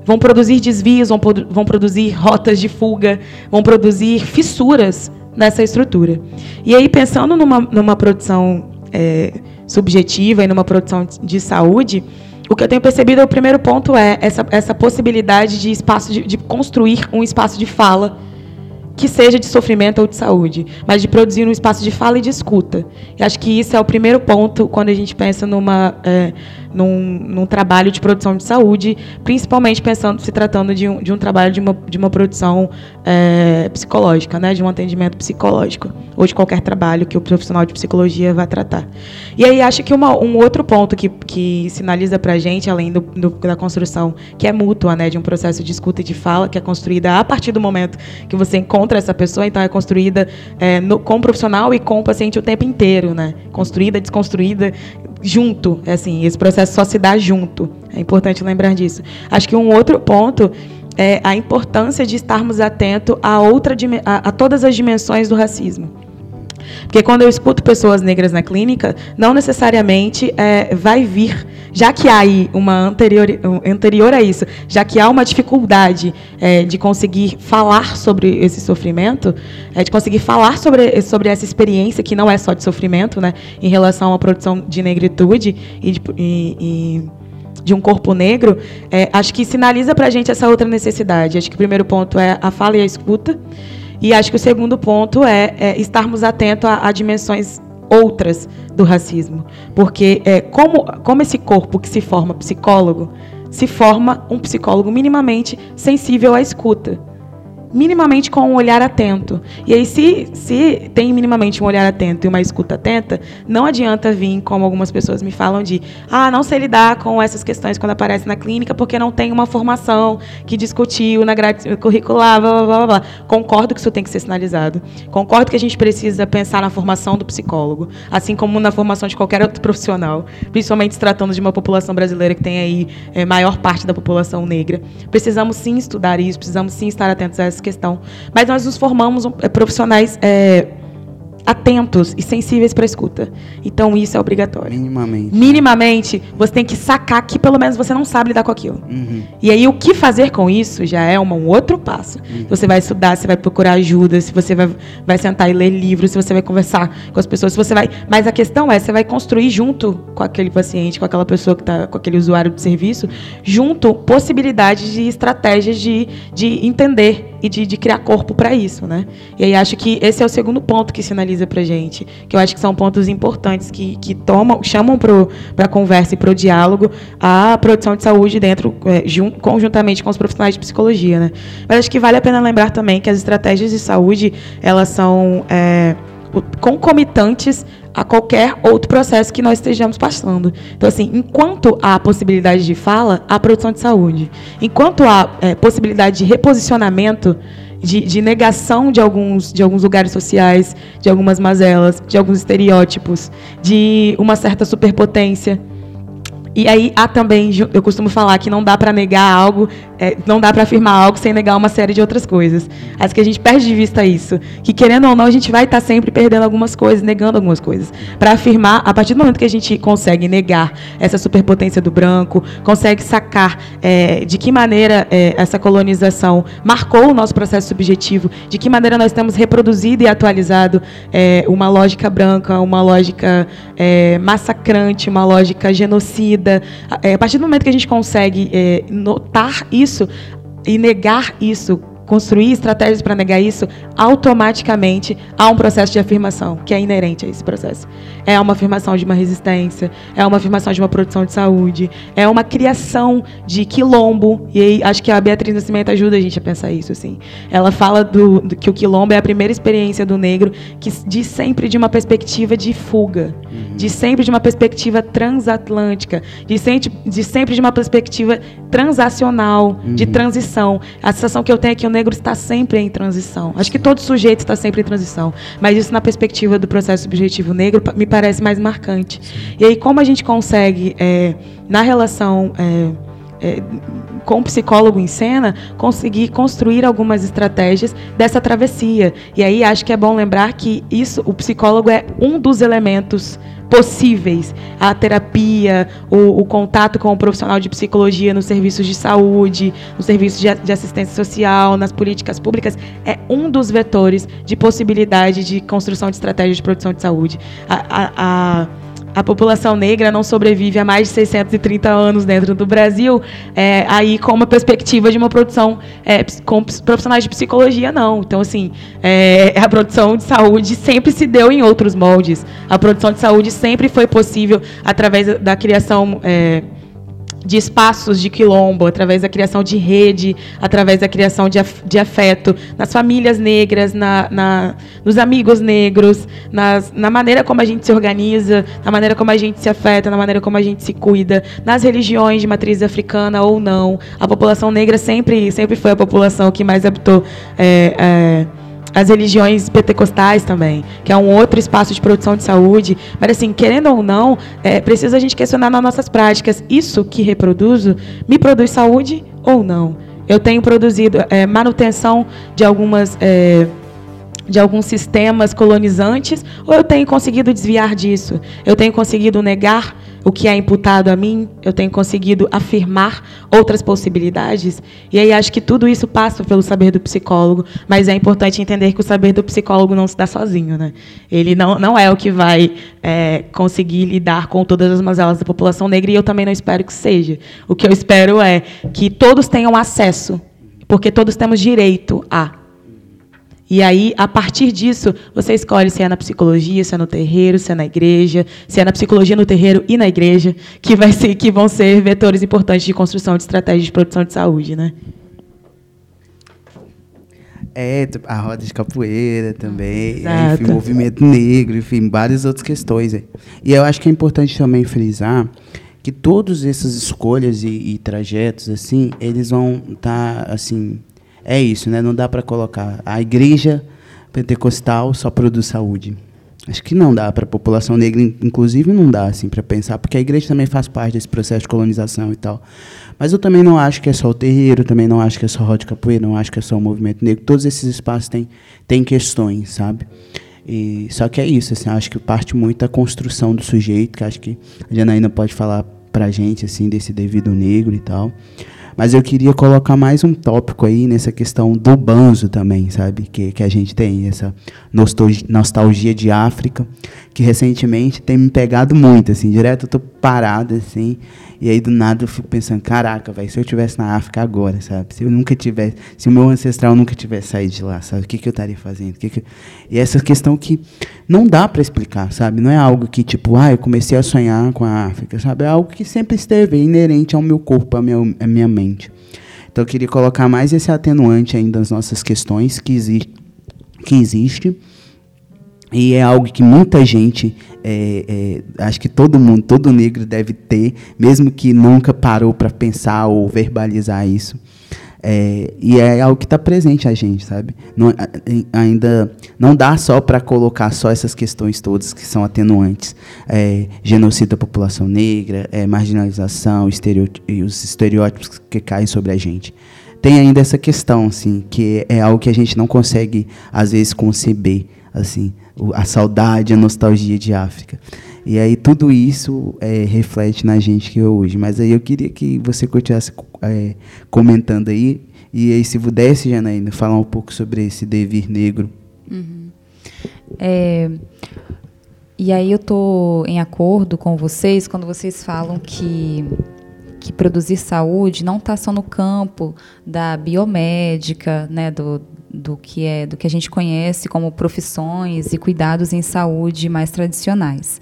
vão produzir desvios, vão, vão, produzir rotas de fuga, vão produzir fissuras nessa estrutura. E aí, pensando numa, numa produção é, subjetiva e numa produção de saúde, o que eu tenho percebido, o primeiro ponto é essa, essa possibilidade de espaço de, de construir um espaço de fala que seja de sofrimento ou de saúde, mas de produzir um espaço de fala e de escuta. E acho que isso é o primeiro ponto quando a gente pensa numa, é, num, num, trabalho de produção de saúde, principalmente pensando se tratando de um, de um trabalho de uma, de uma produção é, psicológica, né, de um atendimento psicológico, ou de qualquer trabalho que o profissional de psicologia vai tratar. E aí acho que uma, um outro ponto que, que sinaliza para a gente, além do, do, da construção que é mútua, né, de um processo de escuta e de fala, que é construída a partir do momento que você encontra contra essa pessoa, então é construída é, no, com o profissional e com o paciente o tempo inteiro, né? Construída, desconstruída, junto. É assim, esse processo só se dá junto. É importante lembrar disso. Acho que um outro ponto é a importância de estarmos atentos a, outra, a, a todas as dimensões do racismo. Porque quando eu escuto pessoas negras na clínica, não necessariamente é, vai vir, já que há aí uma anterior, anterior a isso, já que há uma dificuldade é, de conseguir falar sobre esse sofrimento, é, de conseguir falar sobre, sobre essa experiência que não é só de sofrimento, né, em relação à produção de negritude e, de, e, e de um corpo negro, é, acho que sinaliza para a gente essa outra necessidade. Acho que o primeiro ponto é a fala e a escuta. E acho que o segundo ponto é, é estarmos atentos a, a, dimensões outras do racismo. Porque é, como, como esse corpo que se forma psicólogo, se forma um psicólogo minimamente sensível à escuta minimamente com um olhar atento. E aí, se, se tem minimamente um olhar atento e uma escuta atenta, não adianta vir, como algumas pessoas me falam, de ah, não sei lidar com essas questões quando aparece na clínica porque não tem uma formação que discutiu na grade curricular, blá, blá, blá, blá. Concordo que isso tem que ser sinalizado. Concordo que a gente precisa pensar na formação do psicólogo, assim como na formação de qualquer outro profissional, principalmente se tratando de uma população brasileira que tem aí é, maior parte da população negra. Precisamos sim estudar isso, precisamos sim estar atentos a essa questão. Mas nós nos formamos é, profissionais é, atentos e sensíveis para a escuta. Então isso é obrigatório. Minimamente. Minimamente, você tem que sacar que pelo menos você não sabe lidar com aquilo. Uhum. E aí o que fazer com isso já é um outro passo. Uhum. Você vai estudar, você vai procurar ajuda, se você vai, vai sentar e ler livros, se você vai conversar com as pessoas, se você vai. Mas a questão é, você vai construir junto com aquele paciente, com aquela pessoa que está, com aquele usuário de serviço, junto possibilidades de estratégias de, de entender e de, de criar corpo para isso, né? E aí acho que esse é o segundo ponto que sinaliza para gente, que eu acho que são pontos importantes que, que tomam, chamam para a conversa e para o diálogo a produção de saúde dentro, é, jun, conjuntamente com os profissionais de psicologia, né? Mas acho que vale a pena lembrar também que as estratégias de saúde elas são é, concomitantes a qualquer outro processo que nós estejamos passando. Então, assim, enquanto há possibilidade de fala, há produção de saúde. Enquanto há é, possibilidade de reposicionamento, de, de, negação de alguns, de alguns lugares sociais, de algumas mazelas, de alguns estereótipos, de uma certa superpotência. E aí há também, eu costumo falar que não dá para negar algo, é, não dá para afirmar algo sem negar uma série de outras coisas. Acho que a gente perde de vista isso. Que querendo ou não, a gente vai estar tá sempre perdendo algumas coisas, negando algumas coisas. Para afirmar, a partir do momento que a gente consegue negar essa superpotência do branco, consegue sacar é, de que maneira é, essa colonização marcou o nosso processo subjetivo, de que maneira nós temos reproduzido e atualizado é, uma lógica branca, uma lógica é, massacrante, uma lógica genocida é, a partir do momento que a gente consegue notar isso e negar isso construir estratégias para negar isso, automaticamente há um processo de afirmação que é inerente a esse processo. É uma afirmação de uma resistência, é uma afirmação de uma produção de saúde, é uma criação de quilombo. E aí acho que a Beatriz Nascimento ajuda a gente a pensar isso. assim. Ela fala do, do que o quilombo é a primeira experiência do negro que diz sempre de uma perspectiva de fuga, uhum. de sempre de uma perspectiva transatlântica, de sempre de, sempre de uma perspectiva transacional, uhum. de transição. A sensação que eu tenho é que o negro está sempre em transição. Acho que todo sujeito está sempre em transição. Mas isso, na perspectiva do processo subjetivo negro, me parece mais marcante. E aí, como a gente consegue, é, na relação. É, é, com o psicólogo em cena, conseguir construir algumas estratégias dessa travessia. E aí acho que é bom lembrar que isso, o psicólogo é um dos elementos possíveis. A terapia, o, o, contato com o profissional de psicologia nos serviços de saúde, nos serviços de, de, assistência social, nas políticas públicas, é um dos vetores de possibilidade de construção de estratégias de produção de saúde. a, a, a a população negra não sobrevive há mais de 630 anos dentro do Brasil, é, aí com uma perspectiva de uma produção é, com profissionais de psicologia, não. Então, assim, é, a produção de saúde sempre se deu em outros moldes. A produção de saúde sempre foi possível através da criação é, de espaços de quilombo, através da criação de rede, através da criação de, af de afeto nas famílias negras, na, na, nos amigos negros, nas, na maneira como a gente se organiza, na maneira como a gente se afeta, na maneira como a gente se cuida, nas religiões de matriz africana ou não. A população negra sempre, sempre foi a população que mais habitou. É, é, as religiões pentecostais também, que é um outro espaço de produção de saúde. Mas, assim, querendo ou não, é preciso a gente questionar nas nossas práticas. Isso que reproduzo me produz saúde ou não? Eu tenho produzido é, manutenção de algumas. É, de alguns sistemas colonizantes, ou eu tenho conseguido desviar disso? Eu tenho conseguido negar o que é imputado a mim, eu tenho conseguido afirmar outras possibilidades. E aí acho que tudo isso passa pelo saber do psicólogo, mas é importante entender que o saber do psicólogo não se dá sozinho. Né? Ele não, não é o que vai é, conseguir lidar com todas as mazelas da população negra, e eu também não espero que seja. O que eu espero é que todos tenham acesso, porque todos temos direito a. E aí, a partir disso, você escolhe se é na psicologia, se é no terreiro, se é na igreja, se é na psicologia no terreiro e na igreja, que, vai ser, que vão ser vetores importantes de construção de estratégias de produção de saúde, né? É, a roda de capoeira também, Exato. enfim, movimento negro, enfim, várias outras questões. E eu acho que é importante também frisar que todas essas escolhas e, e trajetos, assim, eles vão estar, tá, assim, é isso, né? Não dá para colocar a igreja pentecostal só produz saúde. Acho que não dá para a população negra, inclusive não dá assim para pensar, porque a igreja também faz parte desse processo de colonização e tal. Mas eu também não acho que é só o terreiro, também não acho que é só roda de capoeira, não acho que é só o movimento negro. Todos esses espaços têm, têm questões, sabe? E, só que é isso, assim, acho que parte muito da construção do sujeito, que acho que a Janaína pode falar para a gente assim desse devido negro e tal. Mas eu queria colocar mais um tópico aí nessa questão do banzo também, sabe? Que, que a gente tem, essa nostalgia de África, que recentemente tem me pegado muito, assim, direto eu tô parado, assim, e aí do nada eu fico pensando, caraca, velho, se eu tivesse na África agora, sabe? Se eu nunca tivesse, se o meu ancestral nunca tivesse saído de lá, sabe? O que, que eu estaria fazendo? Que que... E essa questão que não dá para explicar, sabe? Não é algo que, tipo, ah, eu comecei a sonhar com a África, sabe? É algo que sempre esteve inerente ao meu corpo, à minha, à minha mente. Então eu queria colocar mais esse atenuante ainda nas nossas questões que, exi que existe e é algo que muita gente, é, é, acho que todo mundo, todo negro deve ter, mesmo que nunca parou para pensar ou verbalizar isso. É, e é algo que está presente a gente, sabe? Não, ainda não dá só para colocar só essas questões todas que são atenuantes. É, genocídio da população negra, é, marginalização, e os estereótipos que caem sobre a gente. Tem ainda essa questão, assim, que é algo que a gente não consegue, às vezes, conceber, assim, a saudade, a nostalgia de África. E aí tudo isso é, reflete na gente que é hoje. Mas aí eu queria que você continuasse é, comentando aí. E aí, se pudesse, Janaína, falar um pouco sobre esse devir negro. Uhum. É, e aí eu estou em acordo com vocês quando vocês falam que que produzir saúde não está só no campo da biomédica, né, do, do que é do que a gente conhece como profissões e cuidados em saúde mais tradicionais.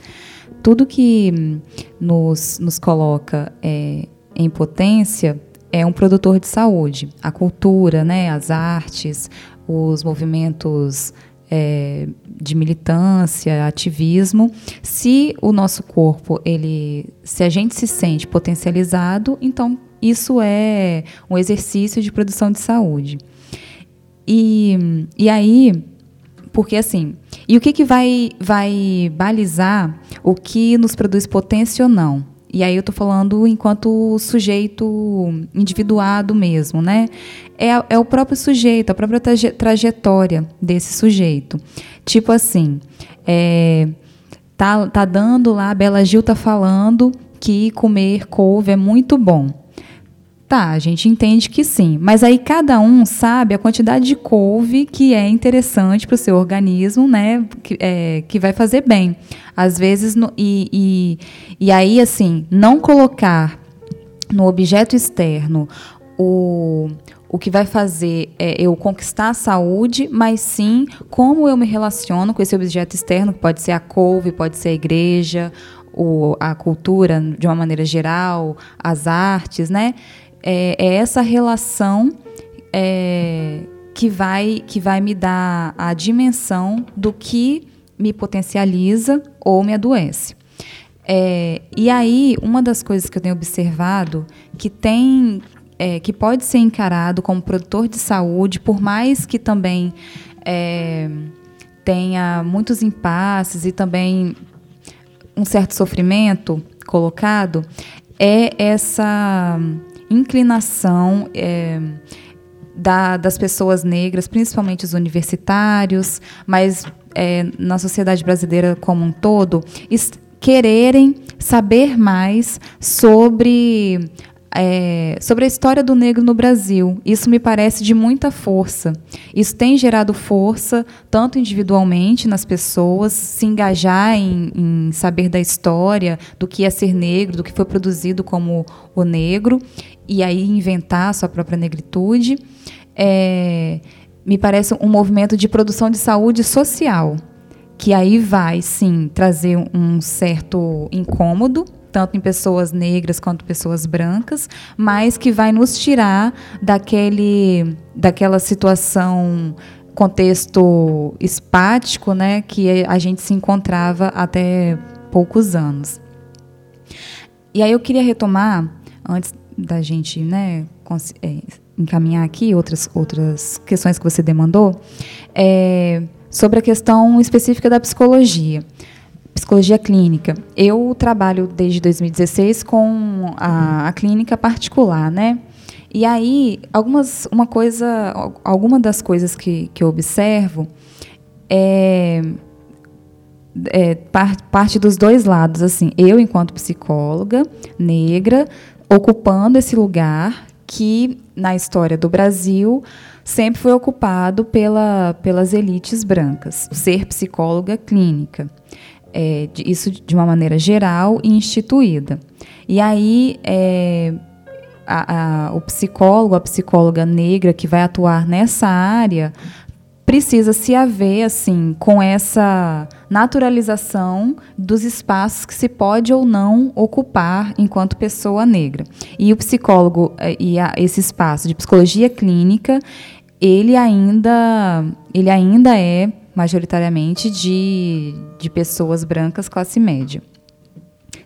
Tudo que nos, nos coloca é, em potência é um produtor de saúde. A cultura, né, as artes, os movimentos é, de militância, ativismo. Se o nosso corpo, ele, se a gente se sente potencializado, então isso é um exercício de produção de saúde. E, e aí, porque assim, e o que, que vai, vai balizar o que nos produz potência ou não? E aí eu estou falando enquanto sujeito individuado mesmo, né? É, é o próprio sujeito, a própria traje trajetória desse sujeito. Tipo assim, é, tá, tá dando lá, a Bela Gil tá falando que comer couve é muito bom. Tá, a gente entende que sim, mas aí cada um sabe a quantidade de couve que é interessante para o seu organismo, né? Que, é, que vai fazer bem. Às vezes, no, e, e, e aí, assim, não colocar no objeto externo o, o que vai fazer é eu conquistar a saúde, mas sim como eu me relaciono com esse objeto externo, que pode ser a couve, pode ser a igreja, o, a cultura de uma maneira geral, as artes, né? É, é essa relação é, que, vai, que vai me dar a dimensão do que me potencializa ou me adoece. É, e aí, uma das coisas que eu tenho observado que tem é, que pode ser encarado como produtor de saúde, por mais que também é, tenha muitos impasses e também um certo sofrimento colocado, é essa inclinação é, da, das pessoas negras, principalmente os universitários, mas é, na sociedade brasileira como um todo, quererem saber mais sobre é, sobre a história do negro no Brasil. Isso me parece de muita força. Isso tem gerado força, tanto individualmente nas pessoas, se engajar em, em saber da história, do que é ser negro, do que foi produzido como o negro, e aí inventar a sua própria negritude. É, me parece um movimento de produção de saúde social, que aí vai, sim, trazer um certo incômodo tanto em pessoas negras quanto pessoas brancas, mas que vai nos tirar daquele, daquela situação contexto espático, né, que a gente se encontrava até poucos anos. E aí eu queria retomar antes da gente, né, é, encaminhar aqui outras outras questões que você demandou, é, sobre a questão específica da psicologia psicologia clínica. Eu trabalho desde 2016 com a, a clínica particular, né? E aí, algumas, uma coisa, alguma das coisas que, que eu observo é, é parte dos dois lados, assim, eu enquanto psicóloga negra ocupando esse lugar que na história do Brasil sempre foi ocupado pela, pelas elites brancas, ser psicóloga clínica é, isso de uma maneira geral e instituída. E aí, é, a, a, o psicólogo, a psicóloga negra que vai atuar nessa área precisa se haver assim com essa naturalização dos espaços que se pode ou não ocupar enquanto pessoa negra. E o psicólogo é, e a, esse espaço de psicologia clínica, ele ainda ele ainda é majoritariamente de, de pessoas brancas classe média,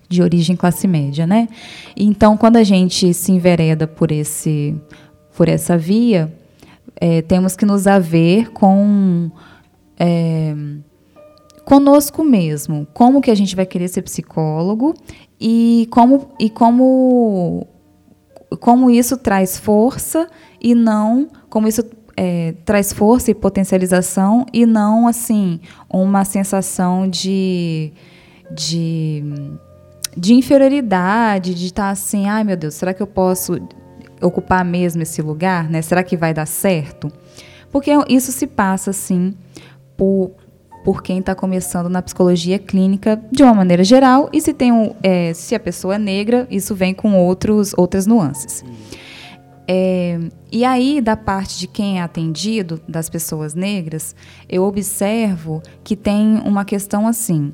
de origem classe média, né? Então, quando a gente se envereda por esse por essa via, é, temos que nos haver com é, conosco mesmo, como que a gente vai querer ser psicólogo e como e como como isso traz força e não como isso é, traz força e potencialização e não assim uma sensação de de, de inferioridade, de estar tá assim, ai meu Deus, será que eu posso ocupar mesmo esse lugar, né? Será que vai dar certo? Porque isso se passa assim por por quem está começando na psicologia clínica de uma maneira geral e se tem um, é, se a pessoa é negra isso vem com outros outras nuances é, e aí da parte de quem é atendido das pessoas negras eu observo que tem uma questão assim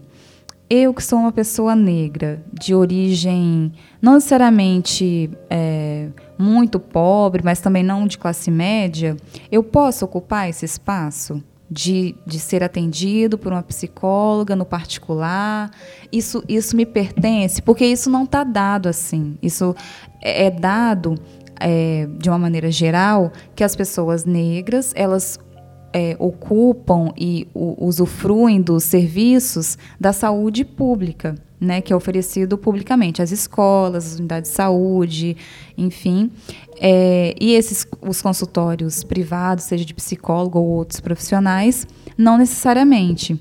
eu que sou uma pessoa negra de origem não necessariamente é, muito pobre mas também não de classe média eu posso ocupar esse espaço de, de ser atendido por uma psicóloga no particular. Isso, isso me pertence, porque isso não está dado assim. Isso é, é dado é, de uma maneira geral que as pessoas negras elas é, ocupam e usufruem dos serviços da saúde pública né, que é oferecido publicamente, as escolas, as unidades de saúde, enfim. É, e esses os consultórios privados, seja de psicólogo ou outros profissionais, não necessariamente.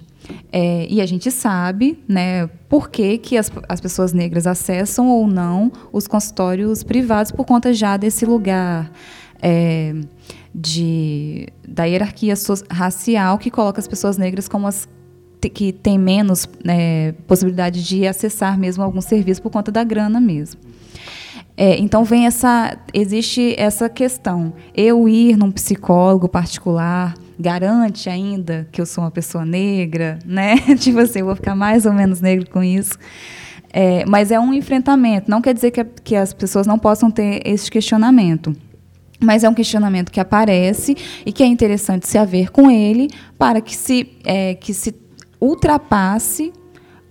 É, e a gente sabe né, por que, que as, as pessoas negras acessam ou não os consultórios privados por conta já desse lugar é, de, da hierarquia racial que coloca as pessoas negras como as que tem menos né, possibilidade de acessar mesmo algum serviço por conta da grana mesmo. É, então vem essa, existe essa questão. Eu ir num psicólogo particular garante ainda que eu sou uma pessoa negra, né? tipo assim, eu vou ficar mais ou menos negro com isso. É, mas é um enfrentamento. Não quer dizer que, que as pessoas não possam ter esse questionamento. Mas é um questionamento que aparece e que é interessante se haver com ele para que se, é, que se ultrapasse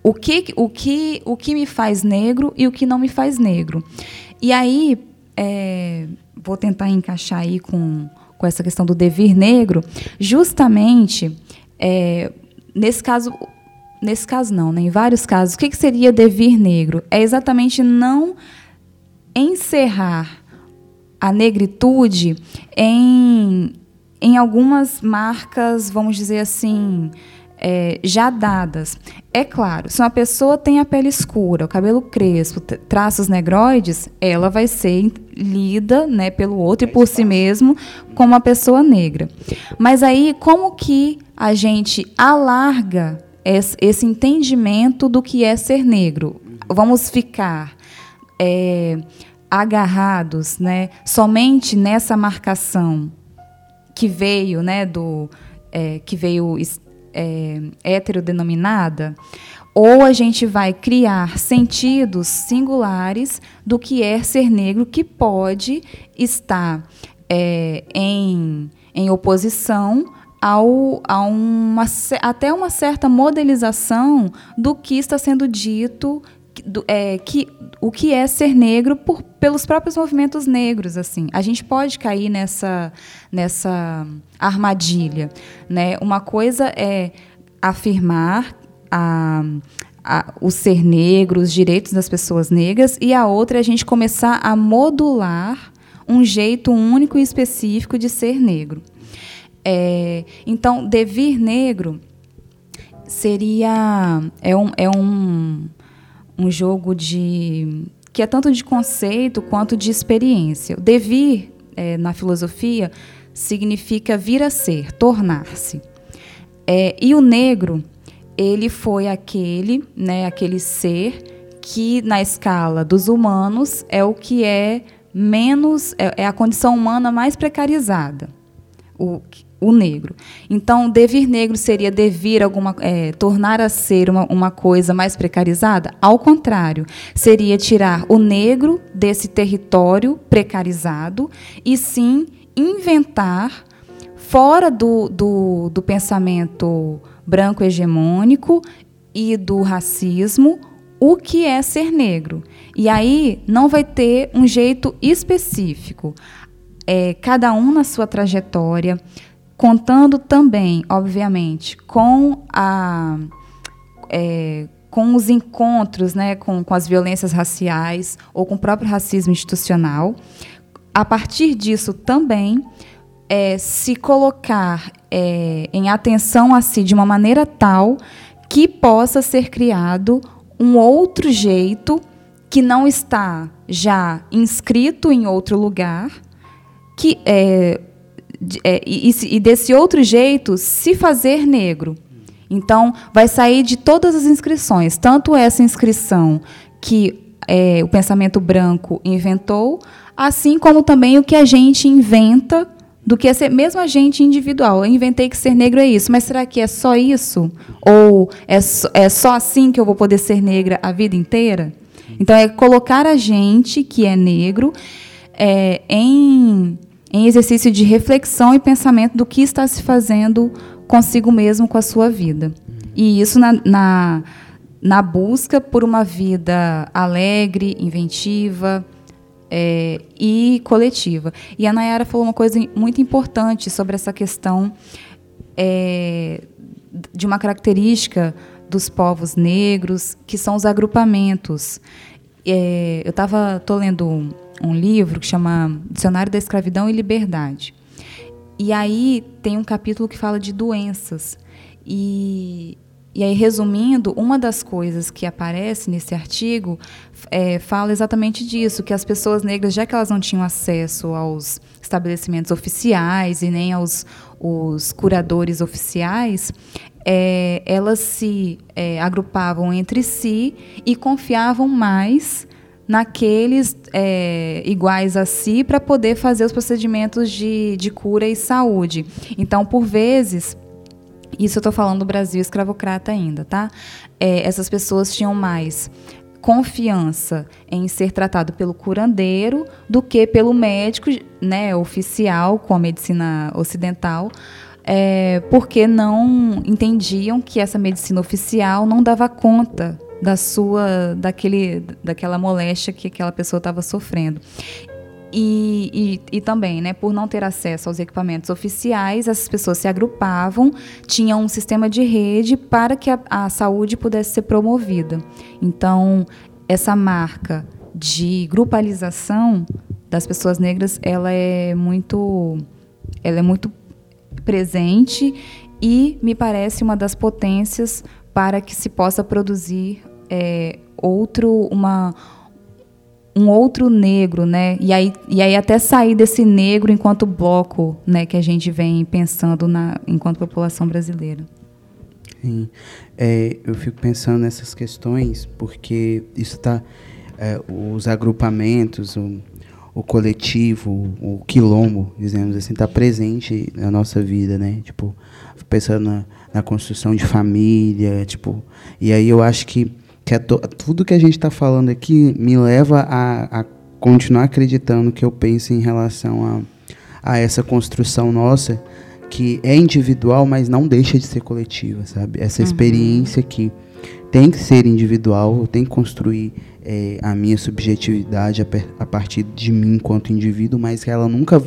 o que, o, que, o que me faz negro e o que não me faz negro. E aí, é, vou tentar encaixar aí com, com essa questão do devir negro, justamente é, nesse caso. Nesse caso, não, né? em vários casos, o que, que seria devir negro? É exatamente não encerrar a negritude em, em algumas marcas, vamos dizer assim, é, já dadas. É claro, se uma pessoa tem a pele escura, o cabelo crespo, traços negroides, ela vai ser lida né, pelo outro e por si mesmo como uma pessoa negra. Mas aí, como que a gente alarga esse, entendimento do que é ser negro? Vamos ficar é, agarrados né, somente nessa marcação que veio né, do é, que veio é, heterodenominada, ou a gente vai criar sentidos singulares do que é ser negro, que pode estar é, em, em oposição ao, a uma, até uma certa modelização do que está sendo dito do, é, que, o que é ser negro por, pelos próprios movimentos negros. assim A gente pode cair nessa, nessa armadilha. Né? Uma coisa é afirmar a, a, o ser negro, os direitos das pessoas negras, e a outra é a gente começar a modular um jeito único e específico de ser negro. É, então, devir negro seria é um, é um um jogo de que é tanto de conceito quanto de experiência. O devir é, na filosofia significa vir a ser, tornar-se. É, e o negro ele foi aquele, né, aquele ser que na escala dos humanos é o que é menos é, é a condição humana mais precarizada. O, o negro. Então, devir negro seria devir alguma, é, tornar a ser uma, uma coisa mais precarizada? Ao contrário, seria tirar o negro desse território precarizado e sim inventar fora do, do, do pensamento branco hegemônico e do racismo o que é ser negro. E aí não vai ter um jeito específico. É, cada um na sua trajetória, contando também, obviamente, com a. É, com os encontros né, com, com as violências raciais ou com o próprio racismo institucional. A partir disso também é, se colocar é, em atenção a si de uma maneira tal que possa ser criado um outro jeito que não está já inscrito em outro lugar, que é, é e, e, desse outro jeito se fazer negro. Então, vai sair de todas as inscrições, tanto essa inscrição que é, o pensamento branco inventou, assim como também o que a gente inventa do que ser mesmo a gente individual. Eu inventei que ser negro é isso, mas será que é só isso? Ou é, so, é só assim que eu vou poder ser negra a vida inteira? Então, é colocar a gente, que é negro, é, em, em exercício de reflexão e pensamento do que está se fazendo consigo mesmo, com a sua vida. E isso na, na, na busca por uma vida alegre, inventiva, é, e coletiva. E a Nayara falou uma coisa muito importante sobre essa questão é, de uma característica dos povos negros, que são os agrupamentos. É, eu estava tô lendo um, livro que chama Dicionário da Escravidão e Liberdade. E aí tem um capítulo que fala de doenças. E, e aí, resumindo, uma das coisas que aparece nesse artigo é, fala exatamente disso, que as pessoas negras, já que elas não tinham acesso aos estabelecimentos oficiais e nem aos os curadores oficiais, é, elas se é, agrupavam entre si e confiavam mais naqueles é, iguais a si para poder fazer os procedimentos de, de cura e saúde. Então, por vezes, isso eu estou falando do Brasil escravocrata ainda, tá? É, essas pessoas tinham mais confiança em ser tratado pelo curandeiro do que pelo médico né, oficial com a medicina ocidental, é, porque não entendiam que essa medicina oficial não dava conta da sua daquele daquela moléstia que aquela pessoa estava sofrendo. E, e, e, também, né, por não ter acesso aos equipamentos oficiais, essas pessoas se agrupavam, tinham um sistema de rede para que a, a saúde pudesse ser promovida. Então, essa marca de grupalização das pessoas negras, ela é muito, ela é muito presente e me parece uma das potências para que se possa produzir é, outro, uma um outro negro, né? E aí, e aí até sair desse negro enquanto bloco, né, que a gente vem pensando na enquanto população brasileira. Sim. É, eu fico pensando nessas questões porque isso está é, os agrupamentos, o, o coletivo, o, quilombo, dizemos assim, está presente na nossa vida, né? Tipo, pensando na, na construção de família, tipo, e aí eu acho que que é to, tudo que a gente está falando aqui me leva a, a, continuar acreditando que eu penso em relação a, a essa construção nossa que é individual, mas não deixa de ser coletiva, sabe? Essa uhum. experiência que tem que ser individual, eu tenho que construir é, a minha subjetividade a, a, partir de mim enquanto indivíduo, mas que ela nunca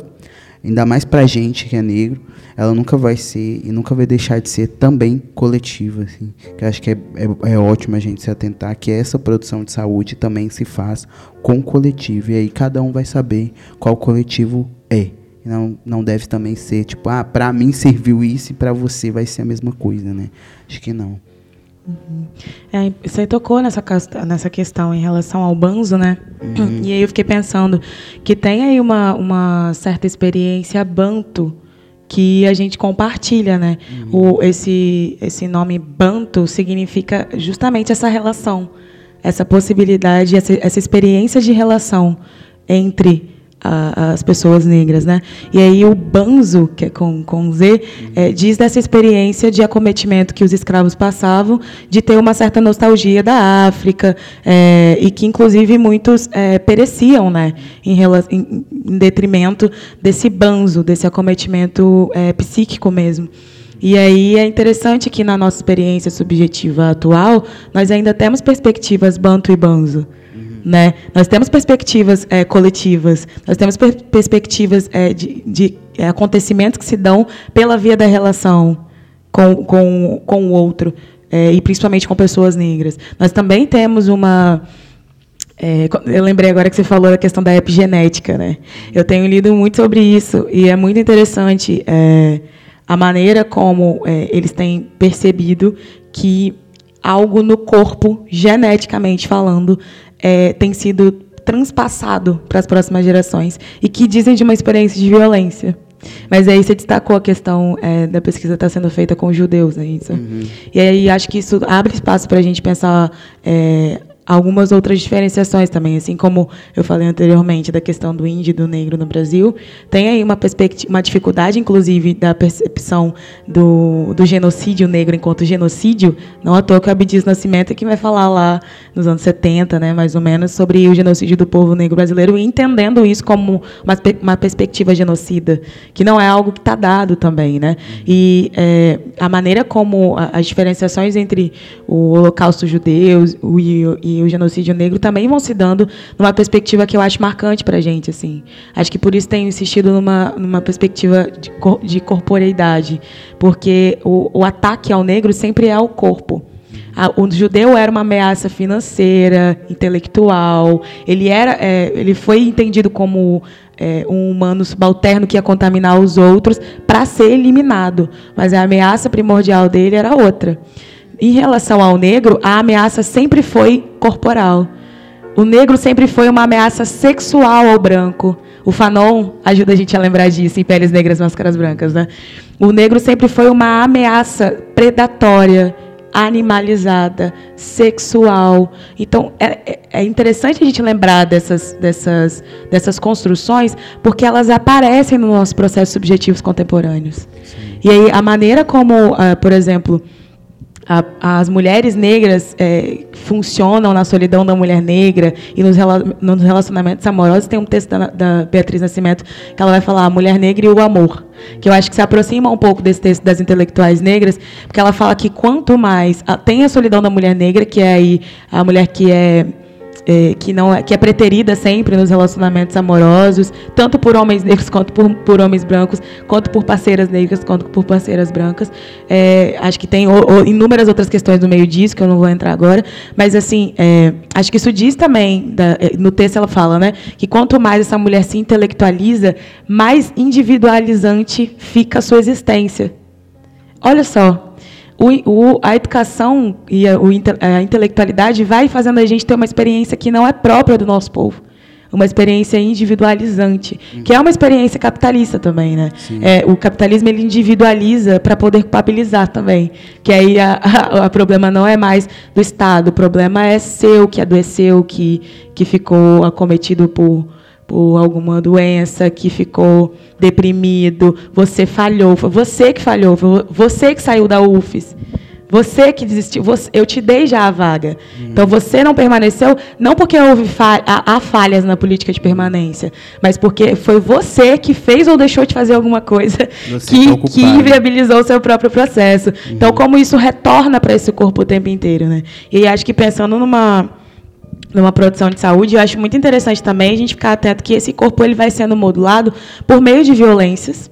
ainda mais pra gente que é negro, ela nunca vai ser e nunca vai deixar de ser também coletiva, assim. Que acho que é, é, é, ótimo a gente se atentar que essa produção de saúde também se faz com coletivo. E aí cada um vai saber qual coletivo é. Não, não deve também ser tipo, ah, pra mim serviu isso e pra você vai ser a mesma coisa, né? Acho que não. Uhum. É, você tocou nessa, nessa questão em relação ao banzo, né? Uhum. E aí eu fiquei pensando que tem aí uma, uma certa experiência banto que a gente compartilha, né? Uhum. O, esse, esse nome banto significa justamente essa relação, essa possibilidade, essa, essa experiência de relação entre as pessoas negras, né? E aí o Banzo, que é com, com Z, é, diz dessa experiência de acometimento que os escravos passavam, de ter uma certa nostalgia da África, é, e que, inclusive, muitos é, pereciam né, em, em, em, detrimento desse banzo, desse acometimento é, psíquico mesmo. E aí é interessante que, na nossa experiência subjetiva atual, nós ainda temos perspectivas banto e banzo. Né? Nós temos perspectivas é, coletivas, nós temos per perspectivas é, de, de é, acontecimentos que se dão pela via da relação com, com, com o outro, é, e principalmente com pessoas negras. Nós também temos uma. É, eu lembrei agora que você falou da questão da epigenética. Né? Eu tenho lido muito sobre isso, e é muito interessante é, a maneira como eles têm percebido que algo no corpo, geneticamente falando, é, tem sido transpassado para as próximas gerações e que dizem de uma experiência de violência. Mas aí você destacou a questão é, da pesquisa estar tá sendo feita com judeus, é isso? Uhum. E aí acho que isso abre espaço para a gente pensar é, algumas outras diferenciações também, assim como eu falei anteriormente da questão do índio e do negro no Brasil, tem aí uma perspectiva, uma dificuldade, inclusive, da percepção do, do genocídio negro enquanto genocídio, não à toa que o Abdias Nascimento é que vai falar lá nos anos 70, né, mais ou menos, sobre o genocídio do povo negro brasileiro, e entendendo isso como uma, uma perspectiva genocida, que não é algo que está dado também, né, e é, a maneira como as diferenciações entre o holocausto judeu o, e o genocídio negro também vão se dando numa perspectiva que eu acho marcante para a gente. Assim. Acho que por isso tenho insistido numa, numa perspectiva de, de corporeidade, porque o, o ataque ao negro sempre é ao corpo. O judeu era uma ameaça financeira, intelectual. Ele era, é, ele foi entendido como é, um humano subalterno que ia contaminar os outros para ser eliminado. Mas a ameaça primordial dele era outra. Em relação ao negro, a ameaça sempre foi corporal. O negro sempre foi uma ameaça sexual ao branco. O Fanon ajuda a gente a lembrar disso em Peles Negras, Máscaras Brancas. Né? O negro sempre foi uma ameaça predatória, animalizada, sexual. Então, é, é, é interessante a gente lembrar dessas, dessas, dessas construções, porque elas aparecem nos nossos processos subjetivos contemporâneos. Sim. E aí, a maneira como, uh, por exemplo a, as mulheres negras é, funcionam na solidão da mulher negra e nos, nos relacionamentos amorosos. Tem um texto da, da, Beatriz Nascimento que ela vai falar a mulher negra e o amor, que eu acho que se aproxima um pouco desse texto das intelectuais negras, porque ela fala que quanto mais a, tem a solidão da mulher negra, que é aí a mulher que é é, que não é, que é preterida sempre nos relacionamentos amorosos, tanto por homens negros quanto por, por homens brancos, quanto por parceiras negras quanto por parceiras brancas. É, acho que tem inúmeras outras questões no meio disso que eu não vou entrar agora, mas assim é, acho que isso diz também da, é, no texto ela fala, né, que quanto mais essa mulher se intelectualiza, mais individualizante fica a sua existência. Olha só, o, o, a educação e a, o, a intelectualidade vai fazendo a gente ter uma experiência que não é própria do nosso povo uma experiência individualizante, uhum. que é uma experiência capitalista também, né? É, o capitalismo ele individualiza para poder culpabilizar também, que aí a, a, a, problema não é mais do Estado, o problema é seu que adoeceu, que que ficou acometido por por alguma doença, que ficou deprimido, você falhou, foi você que falhou, foi você que saiu da UFES. Você que desistiu, você, eu te dei já a vaga. Uhum. Então você não permaneceu, não porque houve falha, há, falhas na política de permanência, mas porque foi você que fez ou deixou de fazer alguma coisa que, que inviabilizou o seu próprio processo. Então, uhum. Então, como isso retorna para esse corpo o tempo inteiro, né? E acho que pensando numa numa produção de saúde, eu acho muito interessante também a gente ficar atento que esse corpo ele vai sendo modulado por meio de violências.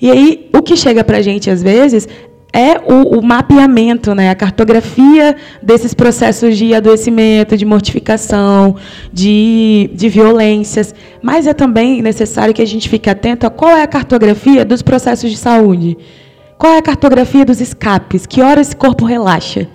E aí, o que chega para a gente, às vezes, é o, o, mapeamento, né, a cartografia desses processos de adoecimento, de mortificação, de, de violências. Mas é também necessário que a gente fique atento a qual é a cartografia dos processos de saúde. Qual é a cartografia dos escapes? Que hora esse corpo relaxa?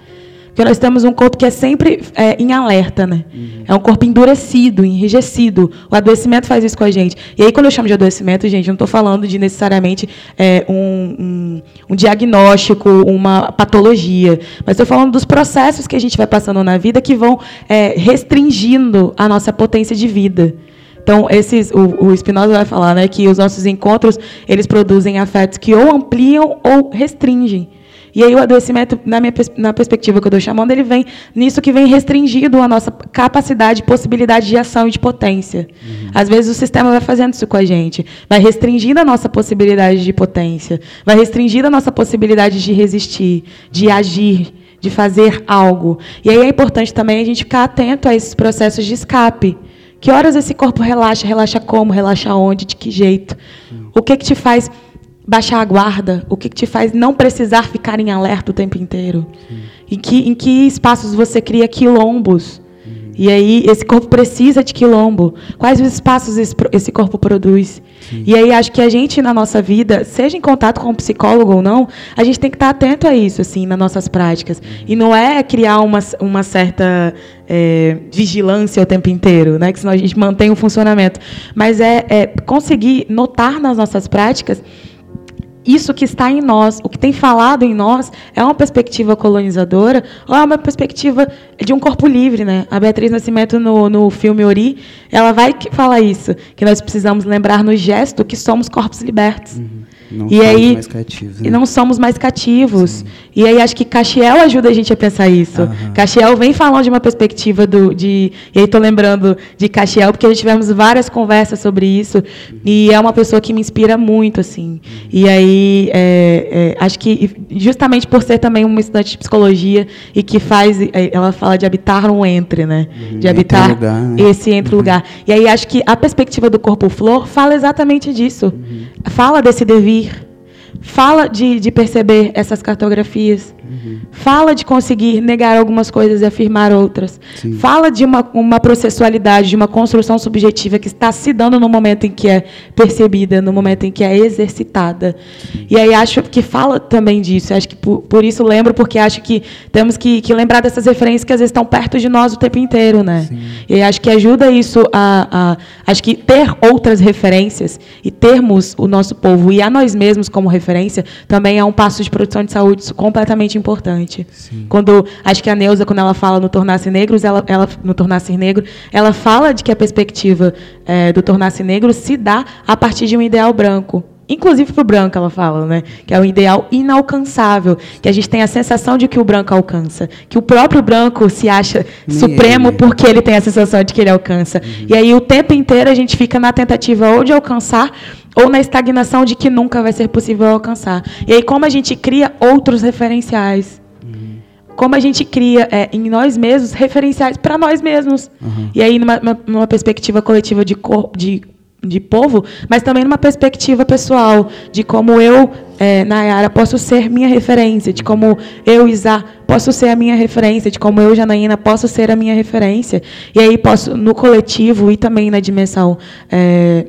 Porque nós temos um corpo que é sempre é, em alerta, né? Uhum. É um corpo endurecido, enrijecido. O adoecimento faz isso com a gente. E aí, quando eu chamo de adoecimento, gente, eu não estou falando de necessariamente é, um, um, um, diagnóstico, uma patologia. Mas estou falando dos processos que a gente vai passando na vida que vão é, restringindo a nossa potência de vida. Então, esses, o, o Spinoza vai falar né, que os nossos encontros eles produzem afetos que ou ampliam ou restringem. E aí o adoecimento, na minha na perspectiva que eu estou chamando, ele vem nisso que vem restringido a nossa capacidade, possibilidade de ação e de potência. Uhum. Às vezes o sistema vai fazendo isso com a gente, vai restringindo a nossa possibilidade de potência, vai restringindo a nossa possibilidade de resistir, de agir, de fazer algo. E aí é importante também a gente ficar atento a esses processos de escape. Que horas esse corpo relaxa? Relaxa como? Relaxa onde? De que jeito? O que, que te faz baixar a guarda? O que, te faz não precisar ficar em alerta o tempo inteiro? Em que, em que espaços você cria quilombos? E aí, esse corpo precisa de quilombo. Quais os espaços esse corpo produz? Sim. E aí, acho que a gente, na nossa vida, seja em contato com um psicólogo ou não, a gente tem que estar atento a isso, assim, nas nossas práticas. E não é criar uma, uma certa é, vigilância o tempo inteiro, né? que senão a gente mantém o funcionamento. Mas é, é conseguir notar nas nossas práticas isso que está em nós, o que tem falado em nós, é uma perspectiva colonizadora ou é uma perspectiva de um corpo livre, né? A Beatriz Nascimento no, no filme Ori, ela vai falar isso, que nós precisamos lembrar no gesto que somos corpos libertos. Uhum. Não e aí, mais cativos. Né? E não somos mais cativos. Sim. E aí acho que Caxiel ajuda a gente a pensar isso. Uhum. Caxiel vem falando de uma perspectiva do, de. E aí estou lembrando de Caxiel, porque já tivemos várias conversas sobre isso. Uhum. E é uma pessoa que me inspira muito, assim. Uhum. E aí é, é, acho que justamente por ser também uma estudante de psicologia e que faz. É, ela fala de habitar um entre, né? Uhum. De habitar lugar, né? esse entre uhum. lugar. E aí acho que a perspectiva do corpo flor fala exatamente disso. Fala desse devir Fala de, de perceber essas cartografias. Uhum. Fala de conseguir negar algumas coisas e afirmar outras. Sim. Fala de uma, uma processualidade, de uma construção subjetiva que está se dando no momento em que é percebida, no momento em que é exercitada. Sim. E aí acho que fala também disso. Acho que por, por isso lembro, porque acho que temos que, que, lembrar dessas referências que às vezes estão perto de nós o tempo inteiro. Né? Sim. E acho que ajuda isso a, a. Acho que ter outras referências e termos o nosso povo e a nós mesmos como referência também é um passo de produção de saúde completamente importante. Sim. Quando acho que a Neuza, quando ela fala no tornar-se negros, ela, ela no tornar-se negro, ela fala de que a perspectiva é, do tornar-se negro se dá a partir de um ideal branco. Inclusive para o branco, ela fala, né? que é um ideal inalcançável, que a gente tem a sensação de que o branco alcança, que o próprio branco se acha Nem supremo ele. porque ele tem a sensação de que ele alcança. Uhum. E aí o tempo inteiro a gente fica na tentativa ou de alcançar ou na estagnação de que nunca vai ser possível alcançar. E aí, como a gente cria outros referenciais? Uhum. Como a gente cria é, em nós mesmos referenciais para nós mesmos. Uhum. E aí, numa, numa perspectiva coletiva de, cor, de, de povo, mas também numa perspectiva pessoal, de como eu, é, Nayara, posso ser minha referência, de como eu, Isa, posso ser a minha referência, de como eu, Janaína, posso ser a minha referência. E aí, posso, no coletivo e também na dimensão. É,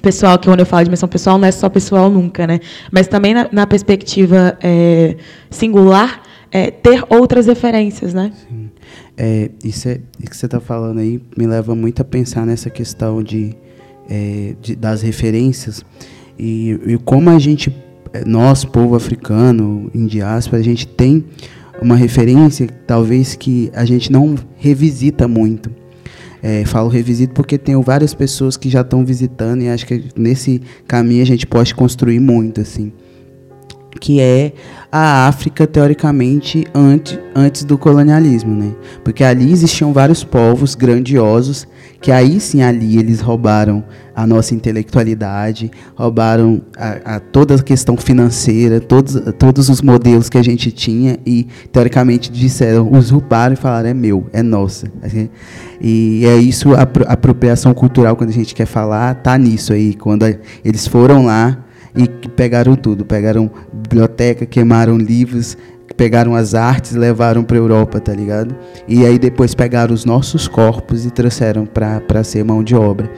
pessoal, que quando eu falo de dimensão pessoal, não é só pessoal nunca, né? Mas também na, na perspectiva é, singular, é, ter outras referências, né? Sim. É, isso, é, isso que você está falando aí me leva muito a pensar nessa questão de, é, de das referências e, e, como a gente, nós, povo africano, em diáspora, a gente tem uma referência, talvez que a gente não revisita muito. É, falo revisito porque tenho várias pessoas que já estão visitando e acho que nesse caminho a gente pode construir muito, assim. Que é a África, teoricamente, antes, antes do colonialismo, né? Porque ali existiam vários povos grandiosos que aí sim ali eles roubaram a nossa intelectualidade, roubaram a, a toda a questão financeira, todos, todos os modelos que a gente tinha e teoricamente disseram, usurparam e falaram é meu, é nossa. E é isso a, apropriação cultural quando a gente quer falar tá nisso aí, quando eles foram lá e pegaram tudo, pegaram biblioteca, queimaram livros, pegaram as artes e levaram para Europa, tá ligado? E aí depois pegaram os nossos corpos e trouxeram para ser mão de obra.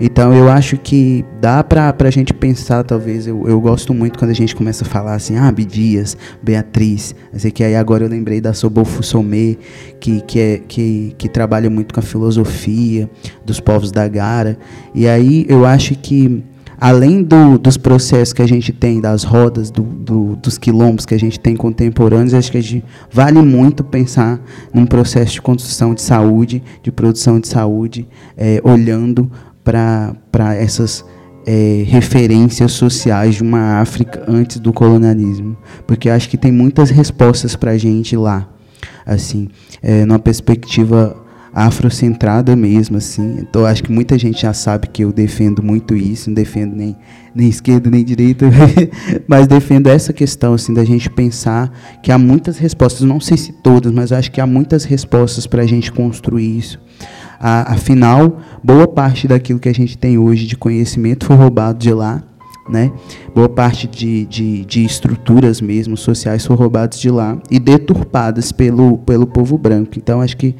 Então eu acho que dá para a gente pensar, talvez, eu, eu gosto muito quando a gente começa a falar assim, ah, Bidias, Beatriz, assim, que aí agora eu lembrei da Sobolfo Somé, que, que, é, que, que trabalha muito com a filosofia dos povos da Gara, e aí eu acho que além do, dos processos que a gente tem, das rodas, do, do, dos quilombos que a gente tem contemporâneos, acho que a gente vale muito pensar num processo de construção de saúde, de produção de saúde, é, olhando para essas é, referências sociais de uma África antes do colonialismo, porque acho que tem muitas respostas para a gente lá, assim, é, numa perspectiva afrocentrada mesmo, assim. Então acho que muita gente já sabe que eu defendo muito isso, não defendo nem, nem esquerda nem direita, mas defendo essa questão assim da gente pensar que há muitas respostas, não sei se todas, mas acho que há muitas respostas para a gente construir isso. afinal, boa parte daquilo que a gente tem hoje de conhecimento foi roubado de lá né? Boa parte de, de, de, estruturas mesmo sociais foram roubadas de lá e deturpadas pelo, pelo povo branco. Então, acho que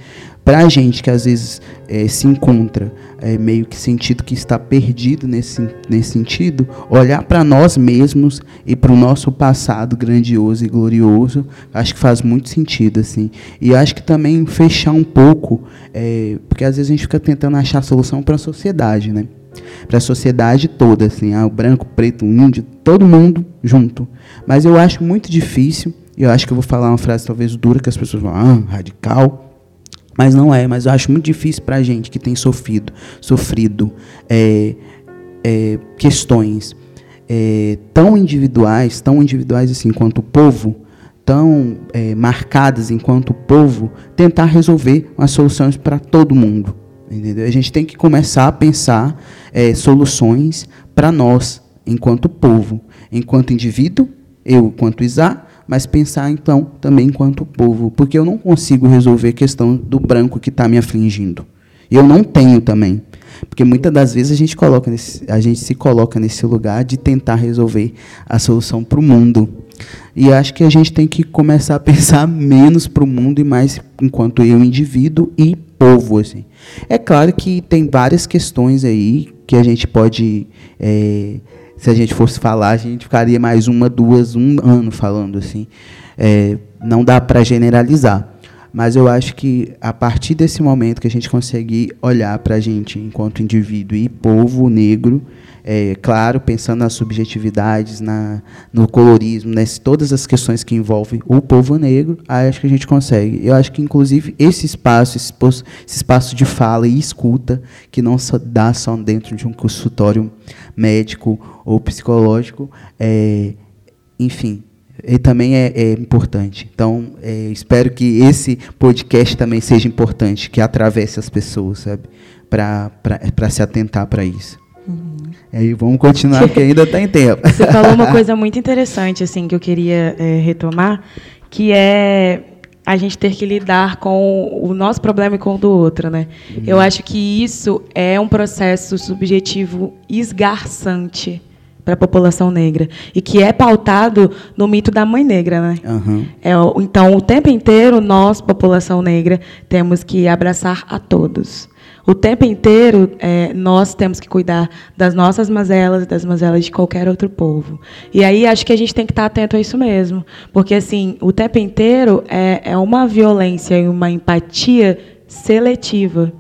para a gente que às vezes é, se encontra é, meio que sentido que está perdido nesse, nesse sentido, olhar para nós mesmos e para o nosso passado grandioso e glorioso, acho que faz muito sentido. assim. E acho que também fechar um pouco, é, porque às vezes a gente fica tentando achar solução para a sociedade, né? Para a sociedade toda, assim, ah, o branco, o preto, o índio, todo mundo junto. Mas eu acho muito difícil, e eu acho que eu vou falar uma frase talvez dura, que as pessoas vão, ah, radical, mas não é, mas eu acho muito difícil para a gente que tem sofrido, sofrido é, é, questões é, tão individuais, tão individuais assim, enquanto povo, tão é, marcadas enquanto povo, tentar resolver as soluções para todo mundo. Entendeu? A gente tem que começar a pensar é, soluções para nós, enquanto povo, enquanto indivíduo, eu enquanto Isá, mas pensar então também enquanto povo, porque eu não consigo resolver a questão do branco que está me afligindo. Eu não tenho também. Porque muitas das vezes a gente, coloca nesse, a gente se coloca nesse lugar de tentar resolver a solução para o mundo. E acho que a gente tem que começar a pensar menos para o mundo e mais enquanto eu, indivíduo e povo. Assim. É claro que tem várias questões aí que a gente pode. É, se a gente fosse falar, a gente ficaria mais uma, duas, um ano falando assim. É, não dá para generalizar. Mas eu acho que a partir desse momento que a gente conseguir olhar para a gente enquanto indivíduo e povo negro, é, claro, pensando nas subjetividades, na, no colorismo, nesse, todas as questões que envolvem o povo negro, acho que a gente consegue. Eu acho que, inclusive, esse espaço, esse, esse espaço de fala e escuta, que não só dá só dentro de um consultório médico ou psicológico, é, enfim, e também é, é importante. Então, é, espero que esse podcast também seja importante, que atravesse as pessoas, sabe? Para se atentar para isso. Uhum. E aí vamos continuar, porque ainda está em tempo. Você falou uma coisa muito interessante, assim, que eu queria é, retomar, que é a gente ter que lidar com o nosso problema e com o do outro, né? Uhum. Eu acho que isso é um processo subjetivo esgarçante para a população negra e que é pautado no mito da mãe negra, né? Uhum. É, então, o tempo inteiro nós, população negra, temos que abraçar a todos. O tempo inteiro, é, nós temos que cuidar das nossas mazelas e das mazelas de qualquer outro povo. E aí acho que a gente tem que estar atento a isso mesmo. Porque, assim, o tempo inteiro é, é uma violência e uma empatia seletiva.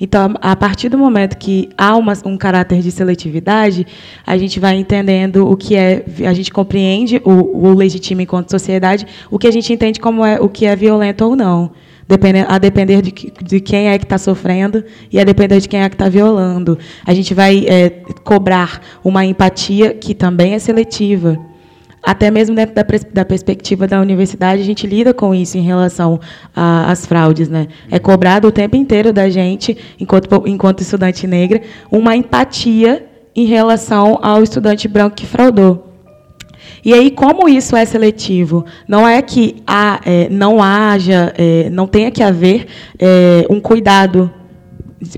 Então, a partir do momento que há uma, um caráter de seletividade, a gente vai entendendo o que é, a gente compreende o, o legítimo enquanto sociedade, o que a gente entende como é o que é violento ou não a depender de, de quem é que está sofrendo e a depender de quem é que está violando. A gente vai é, cobrar uma empatia que também é seletiva. Até mesmo dentro da, da, perspectiva da universidade, a gente lida com isso em relação às fraudes. Né? É cobrado o tempo inteiro da gente, enquanto, enquanto estudante negra, uma empatia em relação ao estudante branco que fraudou. E aí, como isso é seletivo? Não é que há, é, não haja, é, não tenha que haver é, um cuidado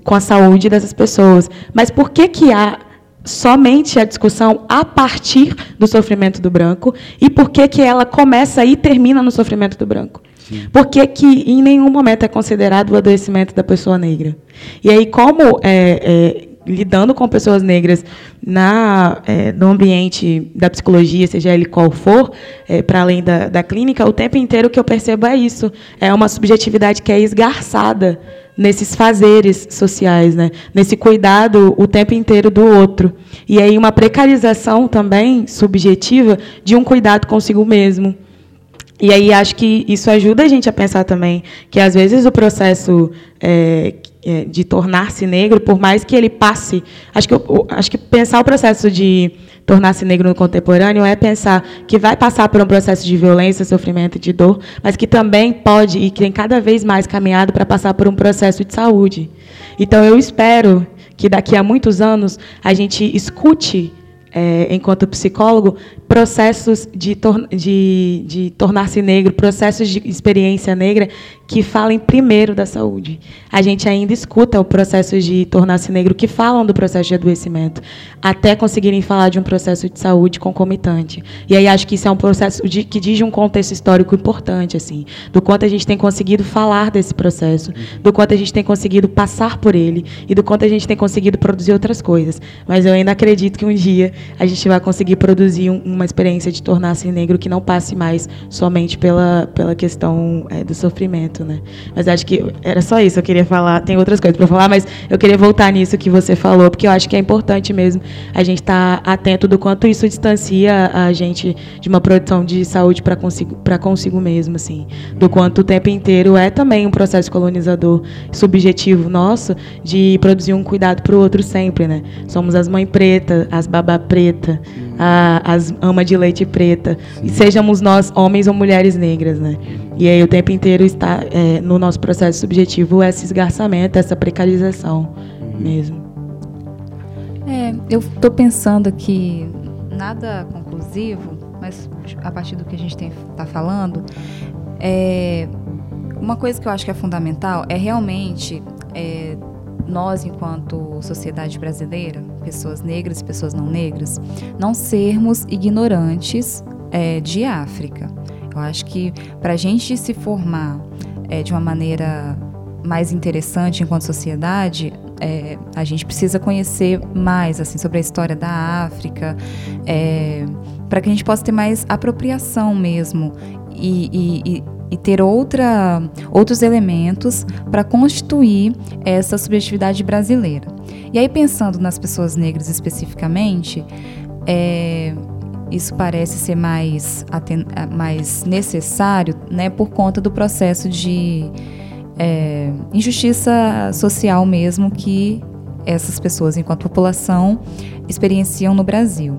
com a saúde dessas pessoas. Mas por que, que há somente a discussão a partir do sofrimento do branco e por que, que ela começa e termina no sofrimento do branco? Sim. Por que, que em nenhum momento é considerado o adoecimento da pessoa negra? E aí, como é, é, lidando com pessoas negras na, é, no ambiente da psicologia, seja ele qual for, é, para além da, da clínica, o tempo inteiro que eu percebo é isso. É uma subjetividade que é esgarçada nesses fazeres sociais, né? nesse cuidado o tempo inteiro do outro. E aí uma precarização também subjetiva de um cuidado consigo mesmo. E aí acho que isso ajuda a gente a pensar também que às vezes o processo é, é, de tornar-se negro, por mais que ele passe. Acho que, acho que pensar o processo de tornar-se negro no contemporâneo é pensar que vai passar por um processo de violência, sofrimento e de dor, mas que também pode e que tem cada vez mais caminhado para passar por um processo de saúde. Então, eu espero que daqui a muitos anos a gente escute é, enquanto psicólogo, processos de, tor de, de tornar-se negro, processos de experiência negra que falem primeiro da saúde. A gente ainda escuta o processo de tornar-se negro que falam do processo de adoecimento, até conseguirem falar de um processo de saúde concomitante. E aí acho que isso é um processo de, que diz um contexto histórico importante, assim, do quanto a gente tem conseguido falar desse processo, do quanto a gente tem conseguido passar por ele e do quanto a gente tem conseguido produzir outras coisas. Mas eu ainda acredito que um dia a gente vai conseguir produzir um, uma experiência de tornar-se negro que não passe mais somente pela, pela questão é, do sofrimento, né? Mas acho que era só isso. Eu queria falar, tem outras coisas para falar, mas eu queria voltar nisso que você falou, porque eu acho que é importante mesmo a gente estar tá atento do quanto isso distancia a gente de uma produção de saúde para consigo, para consigo mesmo, assim, do quanto o tempo inteiro é também um processo colonizador subjetivo nosso de produzir um cuidado para o outro sempre, né? Somos as mães pretas, as babá preta, a, as ama de leite preta, e sejamos nós homens ou mulheres negras, né? E aí o tempo inteiro está é, no nosso processo subjetivo esse esgarçamento, essa precarização mesmo. É, eu estou pensando aqui nada conclusivo, mas a partir do que a gente está falando, é, uma coisa que eu acho que é fundamental é realmente é, nós, enquanto sociedade brasileira, pessoas negras e pessoas não negras, não sermos ignorantes é, de África. Eu acho que para a gente se formar é, de uma maneira mais interessante enquanto sociedade, é, a gente precisa conhecer mais assim sobre a história da África, é, para que a gente possa ter mais apropriação mesmo e, e, e ter outra, outros elementos para constituir essa subjetividade brasileira. E aí, pensando nas pessoas negras especificamente, é, isso parece ser mais, mais necessário né, por conta do processo de é, injustiça social mesmo que essas pessoas, enquanto população, experienciam no Brasil.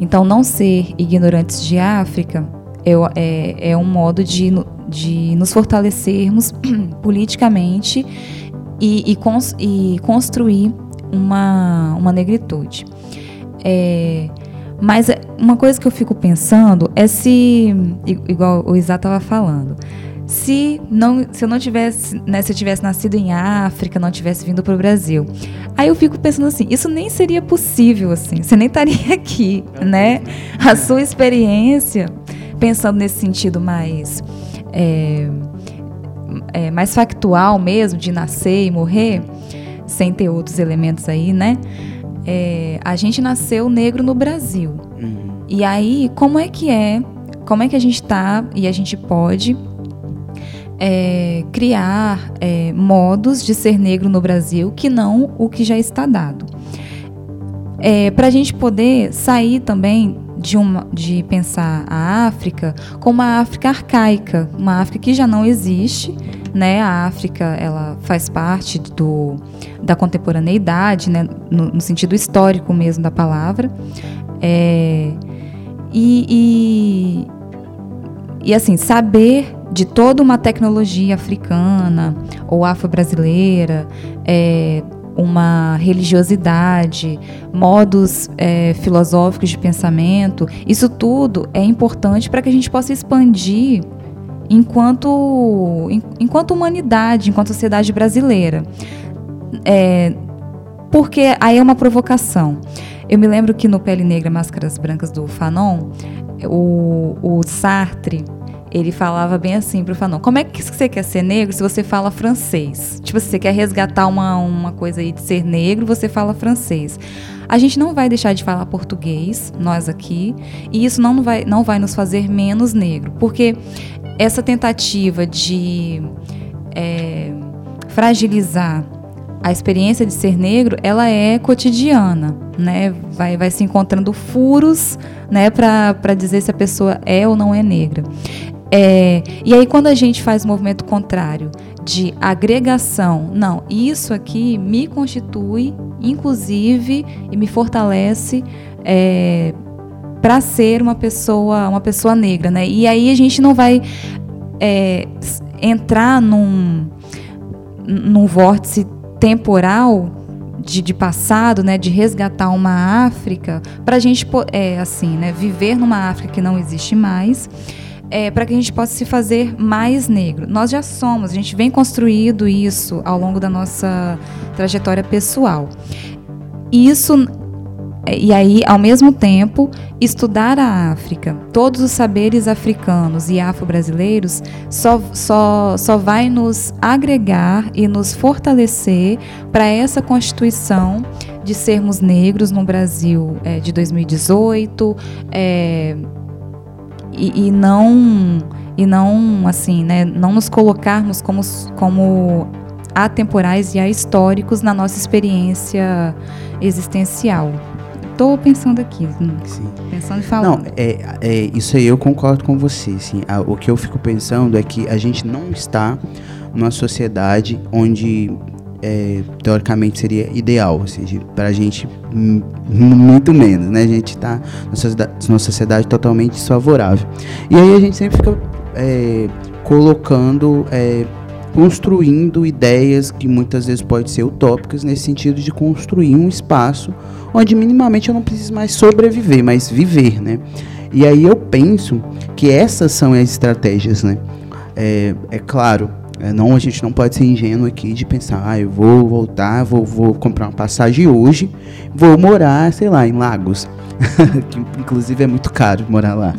Então, não ser ignorantes de África é, é, é um modo de de nos fortalecermos politicamente e, e, cons, e, construir uma, uma negritude. É, mas uma coisa que eu fico pensando é se, igual o Isa estava falando, se não se eu não tivesse né, se eu tivesse nascido em África não tivesse vindo para o Brasil. Aí eu fico pensando assim isso nem seria possível assim. Você nem estaria aqui né? A sua experiência pensando nesse sentido mais é, é, mais factual mesmo, de nascer e morrer, sem ter outros elementos aí, né? É, a gente nasceu negro no Brasil. Uhum. E aí, como é que é? Como é que a gente está e a gente pode é, criar é, modos de ser negro no Brasil que não o que já está dado? É, Para a gente poder sair também de, uma, de pensar a África como uma África arcaica, uma África que já não existe, né? A África ela faz parte do, da contemporaneidade, né? no, no sentido histórico mesmo da palavra. É, e, e, e assim, saber de toda uma tecnologia africana ou afro-brasileira, é, uma religiosidade, modos é, filosóficos de pensamento, isso tudo é importante para que a gente possa expandir enquanto, enquanto humanidade, enquanto sociedade brasileira. É, porque aí é uma provocação. Eu me lembro que no Pele Negra, Máscaras Brancas do Fanon, o, o Sartre ele falava bem assim pro Fanon: como é que você quer ser negro se você fala francês? Tipo, se você quer resgatar uma, uma coisa aí de ser negro, você fala francês. A gente não vai deixar de falar português, nós aqui, e isso não vai, não vai nos fazer menos negro, porque essa tentativa de é, fragilizar a experiência de ser negro, ela é cotidiana, né? Vai, vai se encontrando furos, né, para dizer se a pessoa é ou não é negra É, e aí, quando a gente faz o movimento contrário de agregação, não, isso aqui me constitui, inclusive, e me fortalece é, para ser uma pessoa, uma pessoa negra, né? E aí a gente não vai é, entrar num, num vórtice temporal de, de, passado, né, de resgatar uma África, para a gente, é, assim, né, viver numa África que não existe mais, é, para que a gente possa se fazer mais negro. Nós já somos, a gente vem construindo isso ao longo da nossa trajetória pessoal. Isso e aí, ao mesmo tempo, estudar a África, todos os saberes africanos e afro-brasileiros, só, só, só vai nos agregar e nos fortalecer para essa constituição de sermos negros no Brasil é, de 2018 é, e, e, não e não assim, né, não nos colocarmos como, como atemporais e ahistóricos na nossa experiência existencial. Estou pensando aqui, Sim. pensando e falando. Não, é, é, isso aí eu concordo com você. Assim, a, o que eu fico pensando é que a gente não está numa sociedade onde é, teoricamente seria ideal, ou seja, para a gente muito menos, né? A gente está numa sociedade totalmente desfavorável. E aí a gente sempre fica é, colocando é, construindo ideias que muitas vezes podem ser utópicas, nesse sentido de construir um espaço onde minimamente eu não preciso mais sobreviver, mas viver, né? E aí eu penso que essas são as estratégias, né? É, é claro, é, não, a gente não pode ser ingênuo aqui de pensar, ah, eu vou voltar, vou, vou comprar uma passagem hoje, vou morar, sei lá, em Lagos, que inclusive é muito caro morar lá.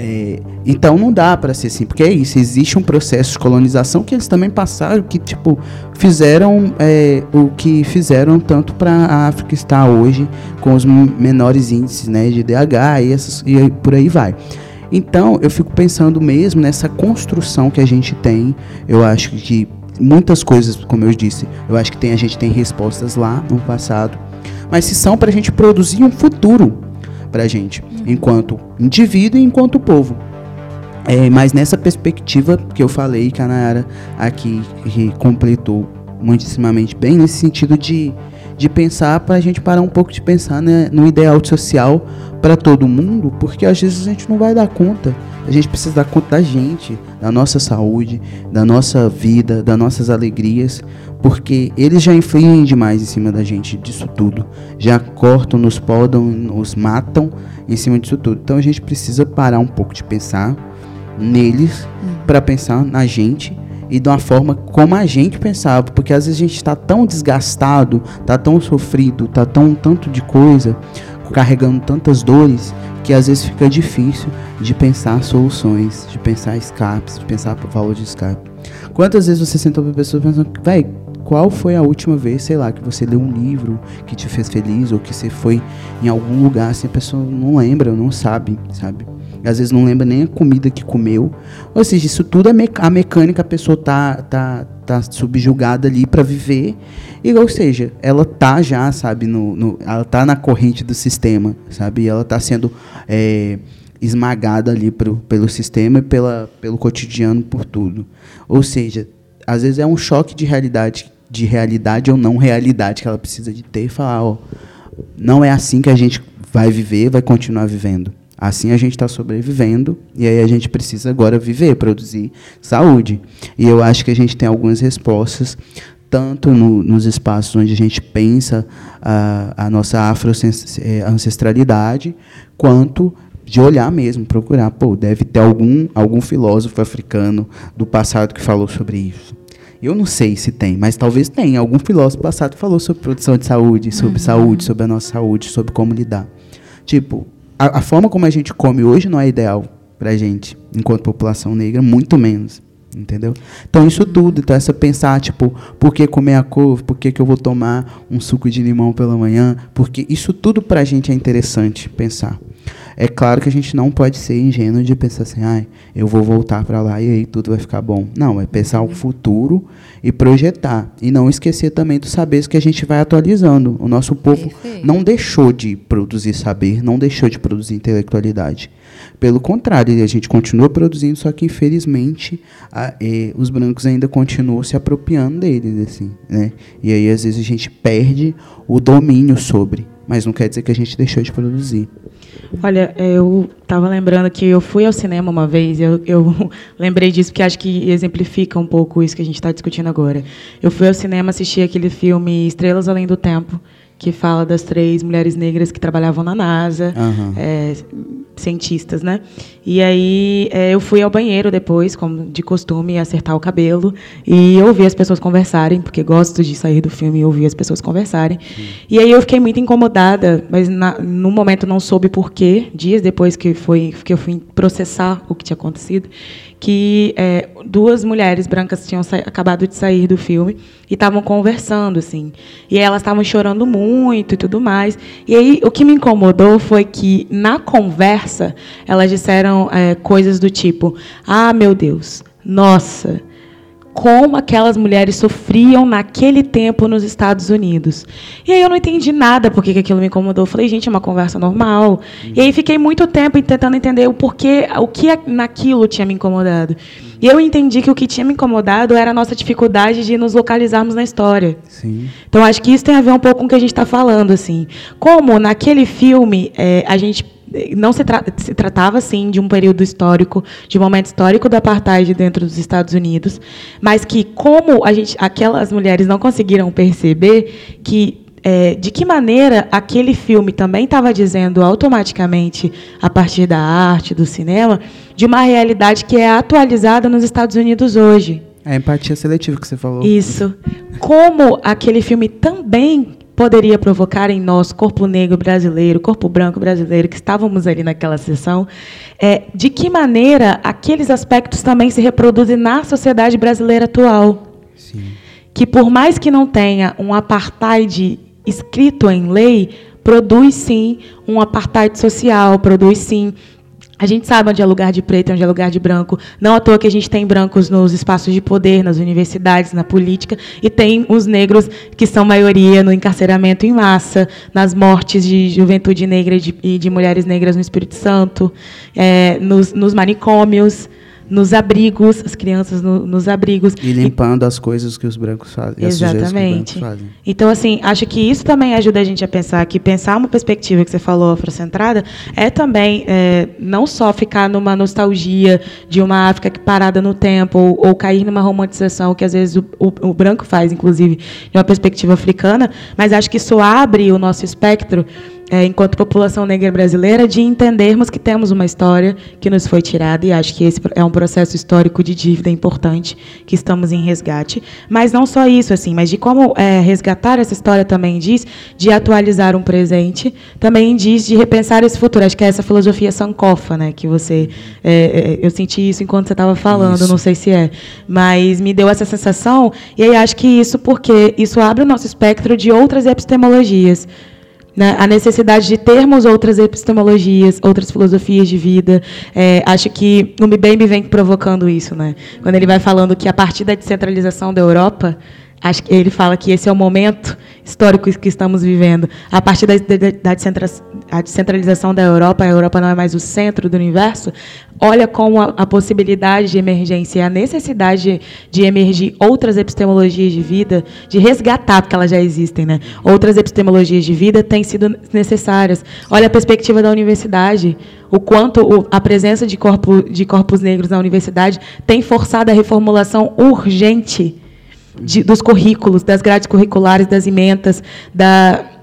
É, então não dá para ser assim, porque é isso, existe um processo de colonização que eles também passaram, que tipo fizeram é, o que fizeram tanto para a África estar hoje com os menores índices né, de DH e, essas, e por aí vai. Então eu fico pensando mesmo nessa construção que a gente tem, eu acho que muitas coisas, como eu disse, eu acho que tem, a gente tem respostas lá no passado, mas se são para a gente produzir um futuro para a gente, enquanto indivíduo e enquanto povo. É, mas nessa perspectiva que eu falei, que a Nayara aqui completou muitíssimamente bem, nesse sentido de, de pensar, para a gente parar um pouco de pensar né, no ideal social para todo mundo, porque às vezes a gente não vai dar conta. A gente precisa dar conta da gente, da nossa saúde, da nossa vida, das nossas alegrias, porque eles já influem demais em cima da gente disso tudo. Já cortam, nos podam, nos matam em cima disso tudo. Então a gente precisa parar um pouco de pensar neles uhum. para pensar na gente e de uma forma como a gente pensava, porque às vezes a gente está tão desgastado, está tão sofrido, está tão tanto de coisa, carregando tantas dores que às vezes fica difícil de pensar soluções, de pensar escapes, de pensar valor de escape. Quantas vezes você sentou para pessoa pensando, vai, qual foi a última vez, sei lá, que você leu um livro que te fez feliz ou que você foi em algum lugar, assim, a pessoa não lembra, não sabe, sabe? Às vezes não lembra nem a comida que comeu. Ou seja, isso tudo é a mecânica, a pessoa tá, tá, tá subjugada ali para viver. E, ou seja, ela tá já, sabe, no, no, ela tá na corrente do sistema, sabe? E ela tá sendo é, esmagada ali pro, pelo sistema e pela, pelo cotidiano, por tudo. Ou seja, às vezes é um choque de realidade de realidade ou não realidade que ela precisa de ter e falar, ó, não é assim que a gente vai viver, vai continuar vivendo. Assim a gente está sobrevivendo e aí a gente precisa agora viver, produzir saúde. E eu acho que a gente tem algumas respostas, tanto no, nos espaços onde a gente pensa a, a nossa afro-ancestralidade, quanto de olhar mesmo, procurar, pô, deve ter algum, algum filósofo africano do passado que falou sobre isso. Eu não sei se tem, mas talvez tenha. Algum filósofo passado falou sobre produção de saúde, sobre uhum. saúde, sobre a nossa saúde, sobre como lidar. Tipo, a, a, forma como a gente come hoje não é ideal pra gente, enquanto população negra, muito menos. Entendeu? Então, isso tudo. Então, essa pensar, tipo, por que comer a couve? Por que, que eu vou tomar um suco de limão pela manhã? Porque isso tudo pra gente é interessante pensar. É claro que a gente não pode ser ingênuo de pensar assim, ah, eu vou voltar para lá e aí tudo vai ficar bom. Não, é pensar o futuro e projetar. E não esquecer também dos saberes que a gente vai atualizando. O nosso povo Perfeito. não deixou de produzir saber, não deixou de produzir intelectualidade. Pelo contrário, a gente continua produzindo, só que infelizmente a, eh, os brancos ainda continuam se apropriando deles, assim, né? E aí às vezes a gente perde o domínio sobre, mas não quer dizer que a gente deixou de produzir. Olha, eu estava lembrando que eu fui ao cinema uma vez, eu, eu lembrei disso porque acho que exemplifica um pouco isso que a gente está discutindo agora. Eu fui ao cinema assistir aquele filme Estrelas Além do Tempo, que fala das três mulheres negras que trabalhavam na NASA, uhum. é, cientistas, né? E aí é, eu fui ao banheiro depois, como de costume, acertar o cabelo e ouvir as pessoas conversarem, porque gosto de sair do filme e ouvir as pessoas conversarem. E aí eu fiquei muito incomodada, mas na, no momento não soube por quê. Dias depois que foi que eu fui processar o que tinha acontecido, que é, duas mulheres brancas tinham acabado de sair do filme e estavam conversando assim. E elas estavam chorando muito e tudo mais. E aí o que me incomodou foi que na conversa elas disseram é, coisas do tipo ah meu Deus nossa como aquelas mulheres sofriam naquele tempo nos Estados Unidos. E aí eu não entendi nada porque que aquilo me incomodou. Eu falei, gente, é uma conversa normal. Uhum. E aí fiquei muito tempo tentando entender o porquê, o que naquilo tinha me incomodado. E eu entendi que o que tinha me incomodado era a nossa dificuldade de nos localizarmos na história. Sim. Então acho que isso tem a ver um pouco com o que a gente está falando, assim. Como naquele filme é, a gente não se, tra se, tratava assim de um período histórico, de um momento histórico do apartheid dentro dos Estados Unidos, mas que como a gente, aquelas mulheres não conseguiram perceber que é, de que maneira aquele filme também estava dizendo automaticamente, a partir da arte, do cinema, de uma realidade que é atualizada nos Estados Unidos hoje. É a empatia seletiva que você falou. Isso. Como aquele filme também poderia provocar em nós, corpo negro brasileiro, corpo branco brasileiro, que estávamos ali naquela sessão, é, de que maneira aqueles aspectos também se reproduzem na sociedade brasileira atual. Sim. Que, por mais que não tenha um apartheid escrito em lei, produz sim um apartheid social, produz sim a gente sabe onde é lugar de preto, onde é lugar de branco. Não à toa que a gente tem brancos nos espaços de poder, nas universidades, na política, e tem os negros que são maioria no encarceramento em massa, nas mortes de juventude negra e de, de mulheres negras no Espírito Santo, é, nos, nos manicômios nos abrigos, as crianças no, nos abrigos. E limpando e, as coisas que os brancos fazem. Exatamente. Brancos fazem. Então, assim, acho que isso também ajuda a gente a pensar que pensar uma perspectiva que você falou afrocentrada é também é, não só ficar numa nostalgia de uma África que parada no tempo ou, ou cair numa romantização que às vezes o, o, o branco faz, inclusive, de uma perspectiva africana, mas acho que isso abre o nosso espectro é, enquanto população negra brasileira, de entendermos que temos uma história que nos foi tirada, e acho que esse é um processo histórico de dívida importante que estamos em resgate. Mas não só isso, assim, mas de como é, resgatar essa história também diz de atualizar um presente, também diz de repensar esse futuro. Acho que é essa filosofia sankofa, né, que você. É, é eu senti isso enquanto você estava falando, isso. não sei se é, mas me deu essa sensação, e aí acho que isso porque isso abre o nosso espectro de outras epistemologias né, a necessidade de termos outras epistemologias, outras filosofias de vida. É, acho que o Mbembe vem provocando isso, né? Quando ele vai falando que a partir da descentralização da Europa, acho que ele fala que esse é o momento histórico que estamos vivendo. A partir da, da, descentralização da Europa, a Europa não é mais o centro do universo, olha como a, a possibilidade de emergência, a necessidade de, de, emergir outras epistemologias de vida, de resgatar, porque elas já existem, né? Outras epistemologias de vida têm sido necessárias. Olha a perspectiva da universidade, o quanto o, a presença de, corpo, de corpos negros na universidade tem forçado a reformulação urgente de, dos currículos, das grades curriculares, das ementas, da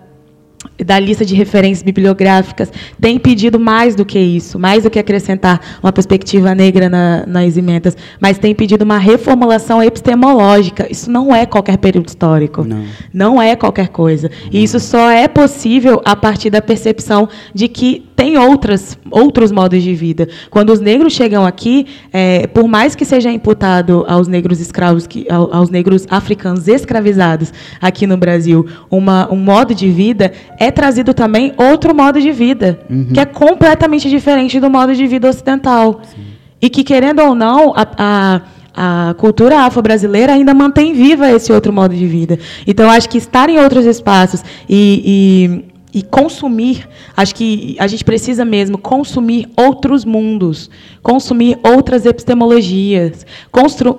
da lista de referências bibliográficas tem pedido mais do que isso, mais do que acrescentar uma perspectiva negra na, nas emendas, mas tem pedido uma reformulação epistemológica. Isso não é qualquer período histórico. Não, não é qualquer coisa. E isso só é possível a partir da percepção de que tem outras, outros modos de vida. Quando os negros chegam aqui, é, por mais que seja imputado aos negros escravos, que, aos negros africanos escravizados aqui no Brasil, uma, um modo de vida, é trazido também outro modo de vida, uhum. que é completamente diferente do modo de vida ocidental. Sim. E que, querendo ou não, a, a a cultura afro-brasileira ainda mantém viva esse outro modo de vida. Então, acho que estar em outros espaços e, e, e, consumir, acho que a gente precisa mesmo consumir outros mundos, consumir outras epistemologias,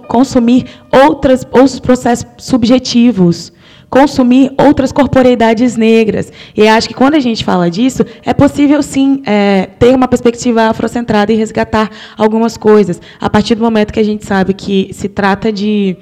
consumir outras, outros processos subjetivos consumir outras corporeidades negras. E acho que quando a gente fala disso, é possível sim é, ter uma perspectiva afrocentrada e resgatar algumas coisas. A partir do momento que a gente sabe que se trata de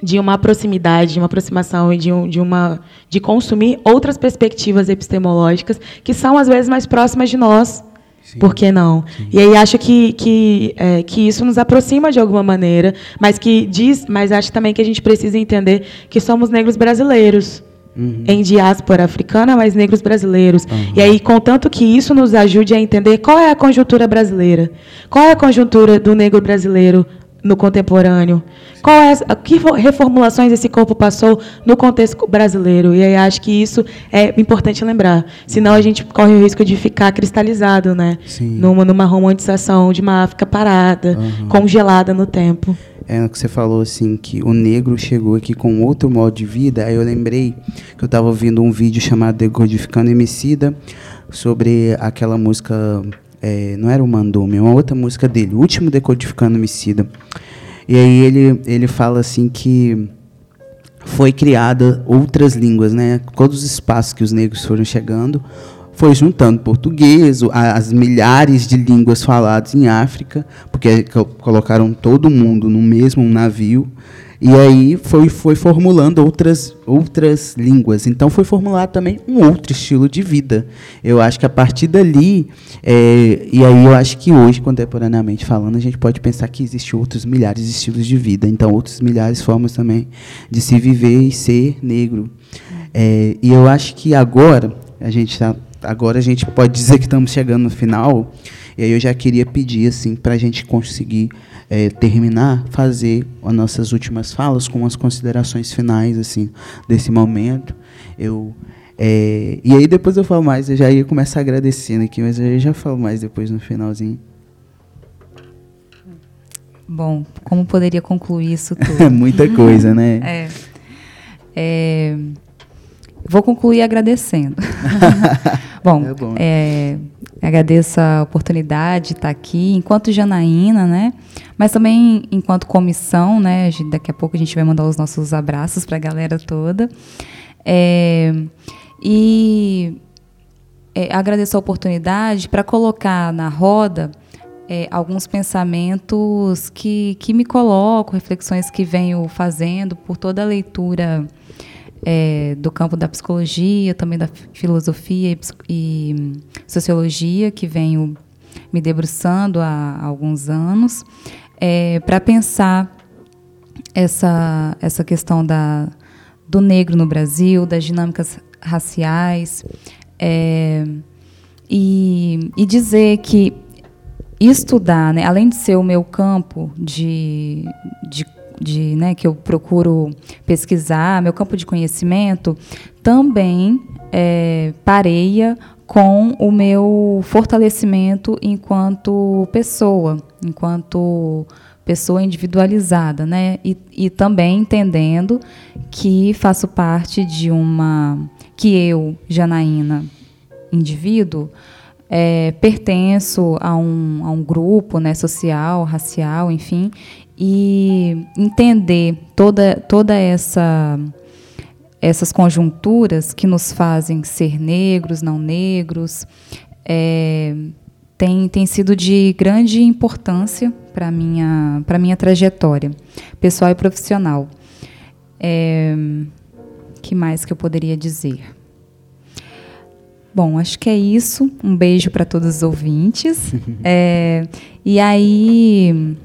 de uma proximidade, de uma aproximação e de, um, de, uma de consumir outras perspectivas epistemológicas que são às vezes mais próximas de nós Sim. Por que não? Sim. E aí acho que, que, é, que isso nos aproxima de alguma maneira, mas que diz, mas acho também que a gente precisa entender que somos negros brasileiros. Uhum. Em diáspora africana, mas negros brasileiros. Uhum. E aí, contanto que isso nos ajude a entender qual é a conjuntura brasileira, qual é a conjuntura do negro brasileiro no contemporâneo? Qual é, que reformulações esse corpo passou no contexto brasileiro? E aí acho que isso é importante lembrar. Senão a gente corre o risco de ficar cristalizado, né? Numa, numa romantização de uma África parada, uhum. congelada no tempo. É o que você falou assim, que o negro chegou aqui com outro modo de vida. Aí eu lembrei que eu estava ouvindo um vídeo chamado Decodificando Emicida sobre aquela música é, não era o Mandume, é uma outra música dele, o último Decodificando Homicida. E aí ele, ele fala assim que foi criada outras línguas, né? Todos os espaços que os negros foram chegando, foi juntando português, as milhares de línguas faladas em África, porque colocaram todo mundo no mesmo navio e aí foi, foi formulando outras, outras línguas. Então foi formulado também um outro estilo de vida. Eu acho que a partir dali, é, e aí eu acho que hoje, contemporaneamente falando, a gente pode pensar que existem outros milhares de estilos de vida. Então, outras milhares formas também de se viver e ser negro. É, e eu acho que agora, a gente tá, agora a gente pode dizer que estamos chegando no final. E aí eu já queria pedir assim para a gente conseguir é, terminar, fazer as nossas últimas falas com as considerações finais assim desse momento. Eu é, e aí depois eu falo mais, eu já ia começar agradecendo aqui, mas eu já falo mais depois no finalzinho. Bom, como poderia concluir isso tudo? Muita coisa, né? É, é, vou concluir agradecendo. bom, é bom. É, agradeço a oportunidade de estar aqui, enquanto Janaína, né? Mas também enquanto comissão, né? Daqui a pouco a gente vai mandar os nossos abraços para a galera toda. É, e é, agradeço a oportunidade para colocar na roda é, alguns pensamentos que, que me coloco, reflexões que venho fazendo por toda a leitura é, do campo da psicologia, também da filosofia e, e sociologia, que venho me debruçando há, há alguns anos, é, para pensar essa, essa questão da, do negro no Brasil, das dinâmicas raciais, é, e, e dizer que estudar, né, além de ser o meu campo de, de de, né, que eu procuro pesquisar, meu campo de conhecimento, também é, pareia com o meu fortalecimento enquanto pessoa, enquanto pessoa individualizada, né? E, e também entendendo que faço parte de uma que eu, Janaína, indivíduo, é, pertenço a um, a um grupo né, social, racial, enfim, e entender toda, toda essa essas conjunturas que nos fazem ser negros, não negros, é, tem, tem sido de grande importância para a minha, minha trajetória pessoal e profissional. É, que mais que eu poderia dizer? Bom, acho que é isso. Um beijo para todos os ouvintes. é, e aí,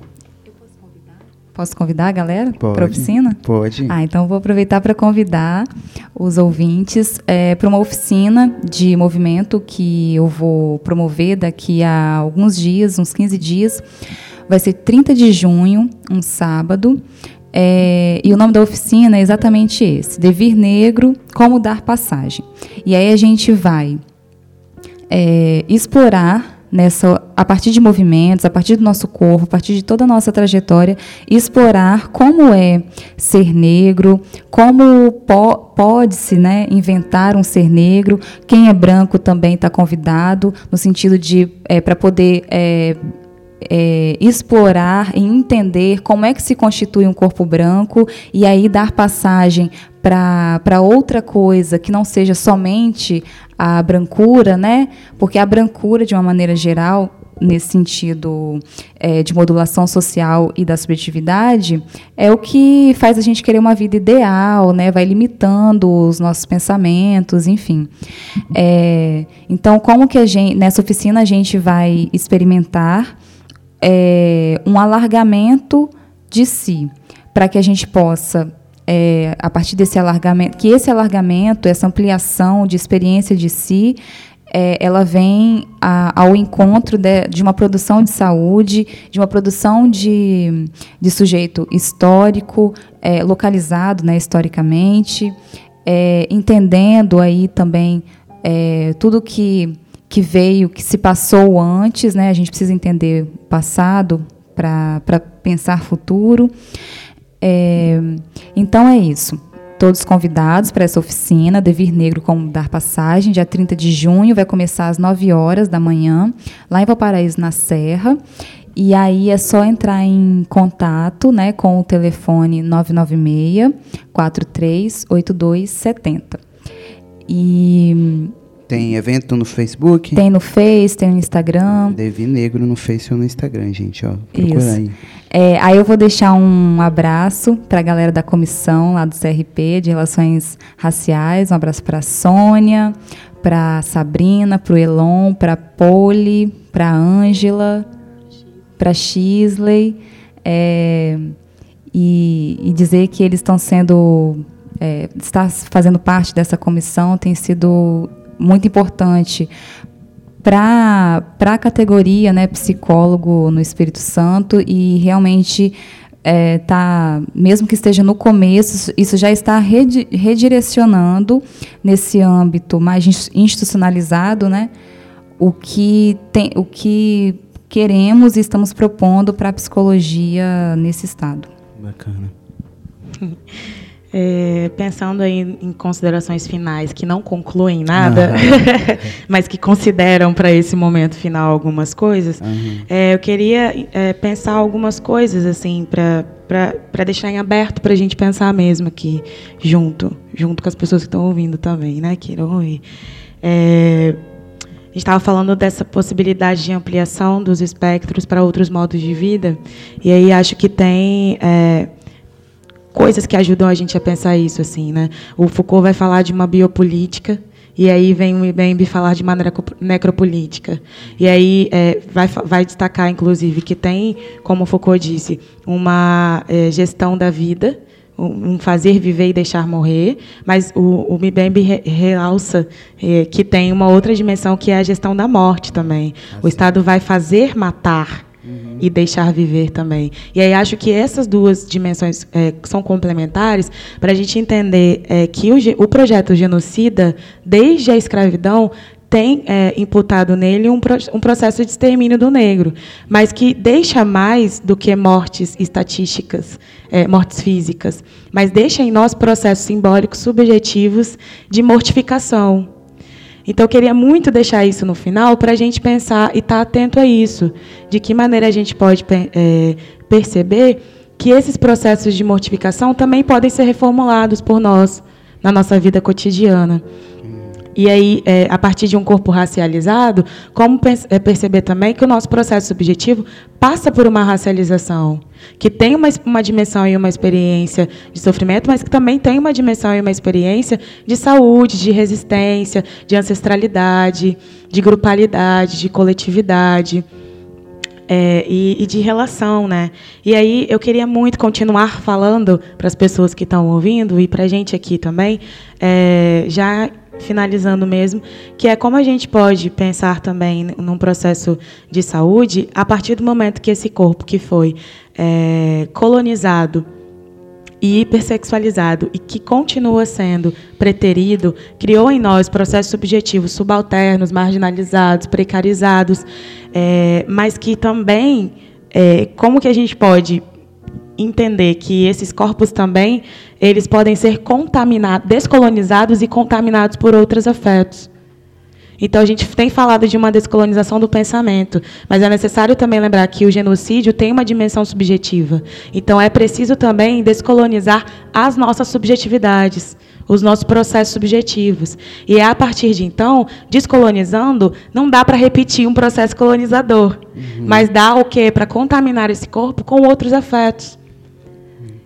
Posso convidar a galera para a oficina? Pode. Ah, então vou aproveitar para convidar os ouvintes é, para uma oficina de movimento que eu vou promover daqui a alguns dias, uns 15 dias. Vai ser 30 de junho, um sábado, É, e o nome da oficina é exatamente esse: Devir Negro, Como Dar Passagem. E aí a gente vai é, explorar nessa, a partir de movimentos, a partir do nosso corpo, a partir de toda a nossa trajetória, explorar como é ser negro, como po pode-se né, inventar um ser negro. Quem é branco também está convidado, no sentido de é, para poder é, é, explorar e entender como é que se constitui um corpo branco e aí dar passagem para outra coisa que não seja somente a brancura, né? Porque a brancura, de uma maneira geral, nesse sentido é, de modulação social e da subjetividade, é o que faz a gente querer uma vida ideal, né? vai limitando os nossos pensamentos, enfim. É, então, como que a gente, nessa oficina a gente vai experimentar é, um alargamento de si, para que a gente possa, é, a partir desse alargamento, que esse alargamento, essa ampliação de experiência de si, é, ela vem a, ao encontro de, de, uma produção de saúde, de uma produção de, de sujeito histórico, é, localizado né, historicamente, é, entendendo aí também é, tudo que que veio, que se passou antes, né? A gente precisa entender o passado para pensar futuro. É, então é isso. Todos convidados para essa oficina, Devir Negro como Dar Passagem, dia 30 de junho, vai começar às 9 horas da manhã, lá em Valparaíso, na Serra. E aí é só entrar em contato né, com o telefone 996 438270. E tem evento no Facebook? Tem no Face, tem no Instagram. Devi Negro no Face ou no Instagram, gente, ó. Procura aí. É, aí eu vou deixar um abraço para a galera da comissão lá do CRP de Relações Raciais. Um abraço para Sônia, para Sabrina, para o Elon, para Poli, para Ângela, para Shisley. É, e, e, dizer que eles estão sendo é, estar fazendo parte dessa comissão tem sido muito importante para a categoria né, psicólogo no Espírito Santo e realmente é, tá, mesmo que esteja no começo, isso já está redirecionando nesse âmbito mais institucionalizado, né, o que tem, o que queremos e estamos propondo para a psicologia nesse estado. Bacana. É, pensando aí em considerações finais que não concluem nada, uhum. mas que consideram para esse momento final algumas coisas, uhum. é, eu queria é, pensar algumas coisas assim para deixar em aberto para a gente pensar mesmo aqui junto, junto com as pessoas que estão ouvindo também, né, Kiro? É, a gente estava falando dessa possibilidade de ampliação dos espectros para outros modos de vida, e aí acho que tem é, coisas que ajudam a gente a pensar isso assim, né? O Foucault vai falar de uma biopolítica e aí vem o Mbembe falar de uma necropolítica. E aí é, vai, vai destacar, inclusive, que tem, como Foucault disse, uma é, gestão da vida, um fazer viver e deixar morrer, mas o, o Mbembe re, realça é, que tem uma outra dimensão que é a gestão da morte também. O Estado vai fazer matar. E deixar viver também. E aí acho que essas duas dimensões é, são complementares para a gente entender é, que o, o, projeto genocida, desde a escravidão, tem é, imputado nele um, um processo de extermínio do negro, mas que deixa mais do que mortes estatísticas, é, mortes físicas, mas deixa em nós processos simbólicos subjetivos de mortificação, então, eu queria muito deixar isso no final para a gente pensar e estar tá atento a isso. De que maneira a gente pode é, perceber que esses processos de mortificação também podem ser reformulados por nós na nossa vida cotidiana. E aí, é, a partir de um corpo racializado, como é, perceber também que o nosso processo subjetivo passa por uma racialização, que tem uma, uma dimensão e uma experiência de sofrimento, mas que também tem uma dimensão e uma experiência de saúde, de resistência, de ancestralidade, de grupalidade, de coletividade. É, e, e, de relação, né? E aí eu queria muito continuar falando para as pessoas que estão ouvindo e para a gente aqui também, é, já finalizando mesmo, que é como a gente pode pensar também num processo de saúde a partir do momento que esse corpo que foi é, colonizado e hipersexualizado e que continua sendo preterido, criou em nós processos subjetivos subalternos, marginalizados, precarizados, é, mas que também, é, como que a gente pode entender que esses corpos também eles podem ser contaminados, descolonizados e contaminados por outros afetos. Então, a gente tem falado de uma descolonização do pensamento, mas é necessário também lembrar que o genocídio tem uma dimensão subjetiva. Então, é preciso também descolonizar as nossas subjetividades, os nossos processos subjetivos. E é a partir de então, descolonizando, não dá para repetir um processo colonizador, uhum. mas dá o quê? Para contaminar esse corpo com outros afetos.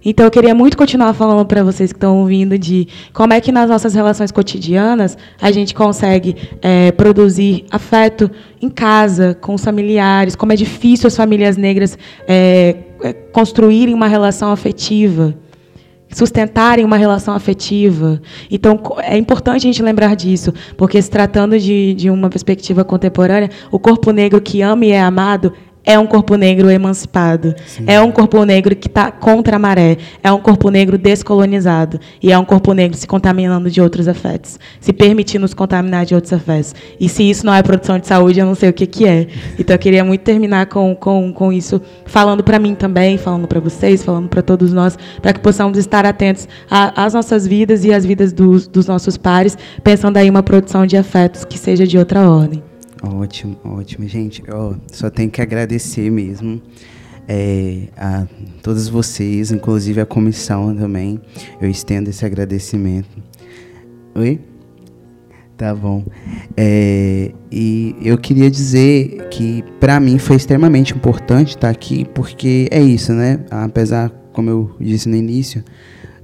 Então, eu queria muito continuar falando para vocês que estão ouvindo de como é que nas nossas relações cotidianas a gente consegue é, produzir afeto em casa, com os familiares, como é difícil as famílias negras é, é construírem uma relação afetiva sustentarem uma relação afetiva. Então, é importante a gente lembrar disso, porque se tratando de, de uma perspectiva contemporânea, o corpo negro que ama e é amado é um corpo negro emancipado. Sim. É um corpo negro que está contra a maré. É um corpo negro descolonizado. E é um corpo negro se contaminando de outros afetos. Se permitindo nos contaminar de outros afetos. E se isso não é produção de saúde, eu não sei o que, que é. Então, eu queria muito terminar com, com, com isso, falando para mim também, falando para vocês, falando para todos nós, para que possamos estar atentos às nossas vidas e às vidas dos, dos nossos pares, pensando aí uma produção de afetos que seja de outra ordem. Ótimo, ótimo. Gente, só tenho que agradecer mesmo é, a todos vocês, inclusive a comissão também. Eu estendo esse agradecimento. Oi? Tá bom. É, e eu queria dizer que para mim foi extremamente importante estar aqui, porque é isso, né? Apesar, como eu disse no início,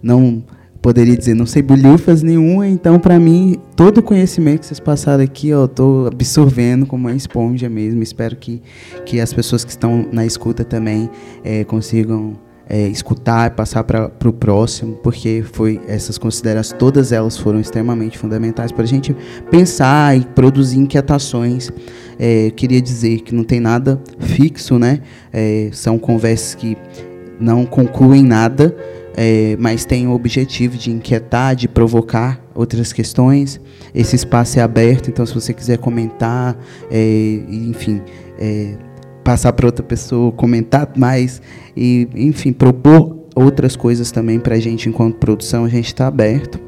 não poderia dizer, não sei bolhufas nenhuma, então para mim, todo o conhecimento que vocês passaram aqui, eu estou absorvendo como uma esponja mesmo. Espero que, que as pessoas que estão na escuta também é, consigam é, escutar e passar para o próximo, porque foi essas considerações, todas elas foram extremamente fundamentais para a gente pensar e produzir inquietações. É, queria dizer que não tem nada fixo, né? São conversas que não concluem nada, é, mas tem o objetivo de inquietar, de provocar outras questões. Esse espaço é aberto, então se você quiser comentar, é, enfim, é, passar para outra pessoa, comentar mais e, enfim, propor outras coisas também para a gente enquanto produção, a gente está aberto.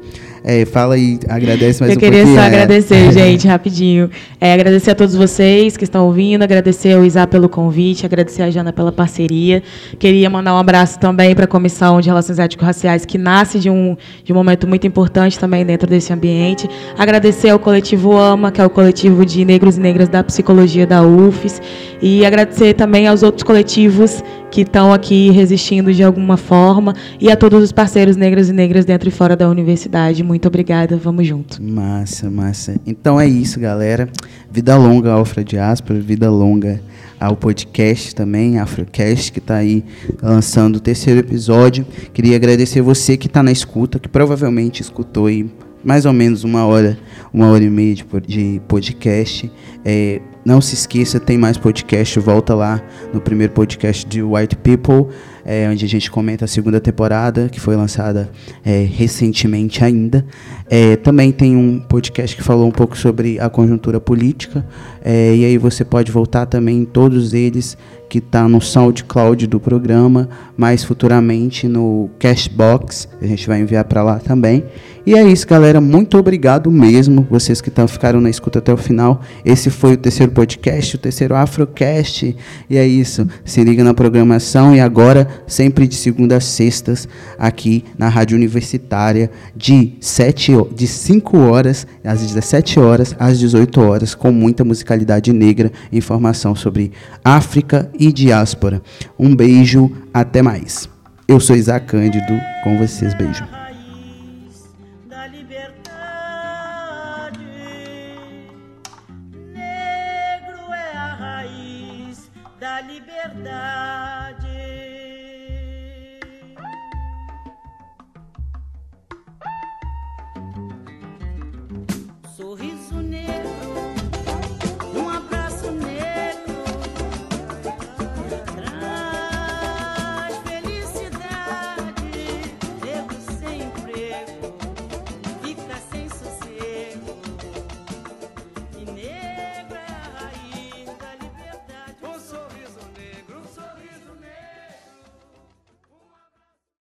É, fala aí, agradece mais Eu um queria só é. agradecer, gente, rapidinho. É, agradecer a todos vocês que estão ouvindo, agradecer ao Isa pelo convite, agradecer a Jana pela parceria. Queria mandar um abraço também para a Comissão de Relações Étnico-Raciais, que nasce de um, de um momento muito importante também dentro desse ambiente. Agradecer ao coletivo AMA, que é o coletivo de negros e negras da psicologia da UFES. E agradecer também aos outros coletivos que estão aqui resistindo de alguma forma e a todos os parceiros negros e negras dentro e fora da universidade. Muito obrigada, vamos junto. Massa, massa. Então é isso, galera. Vida longa ao Diáspora, vida longa ao podcast também, Afrocast, que está aí lançando o terceiro episódio. Queria agradecer você que está na escuta, que provavelmente escutou aí mais ou menos uma hora, uma hora e meia de, podcast. É, não se esqueça, tem mais podcast. Volta lá no primeiro podcast de White People, é, onde a gente comenta a segunda temporada, que foi lançada é, recentemente ainda. É, também tem um podcast que falou um pouco sobre a conjuntura política. É, e aí você pode voltar também em todos eles que está no SoundCloud do programa, mais futuramente no Cashbox, a gente vai enviar para lá também. E é isso, galera. Muito obrigado mesmo, vocês que tão, ficaram na escuta até o final. Esse foi o terceiro podcast, o terceiro Afrocast. E é isso. Se liga na programação e agora, sempre de segunda a sextas, aqui na Rádio Universitária, de, 7, de 5 horas, às 17 horas, às 18 horas, com muita musicalidade negra, informação sobre África e diáspora. Um beijo, até mais. Eu sou Isaac Cândido, com vocês, beijo.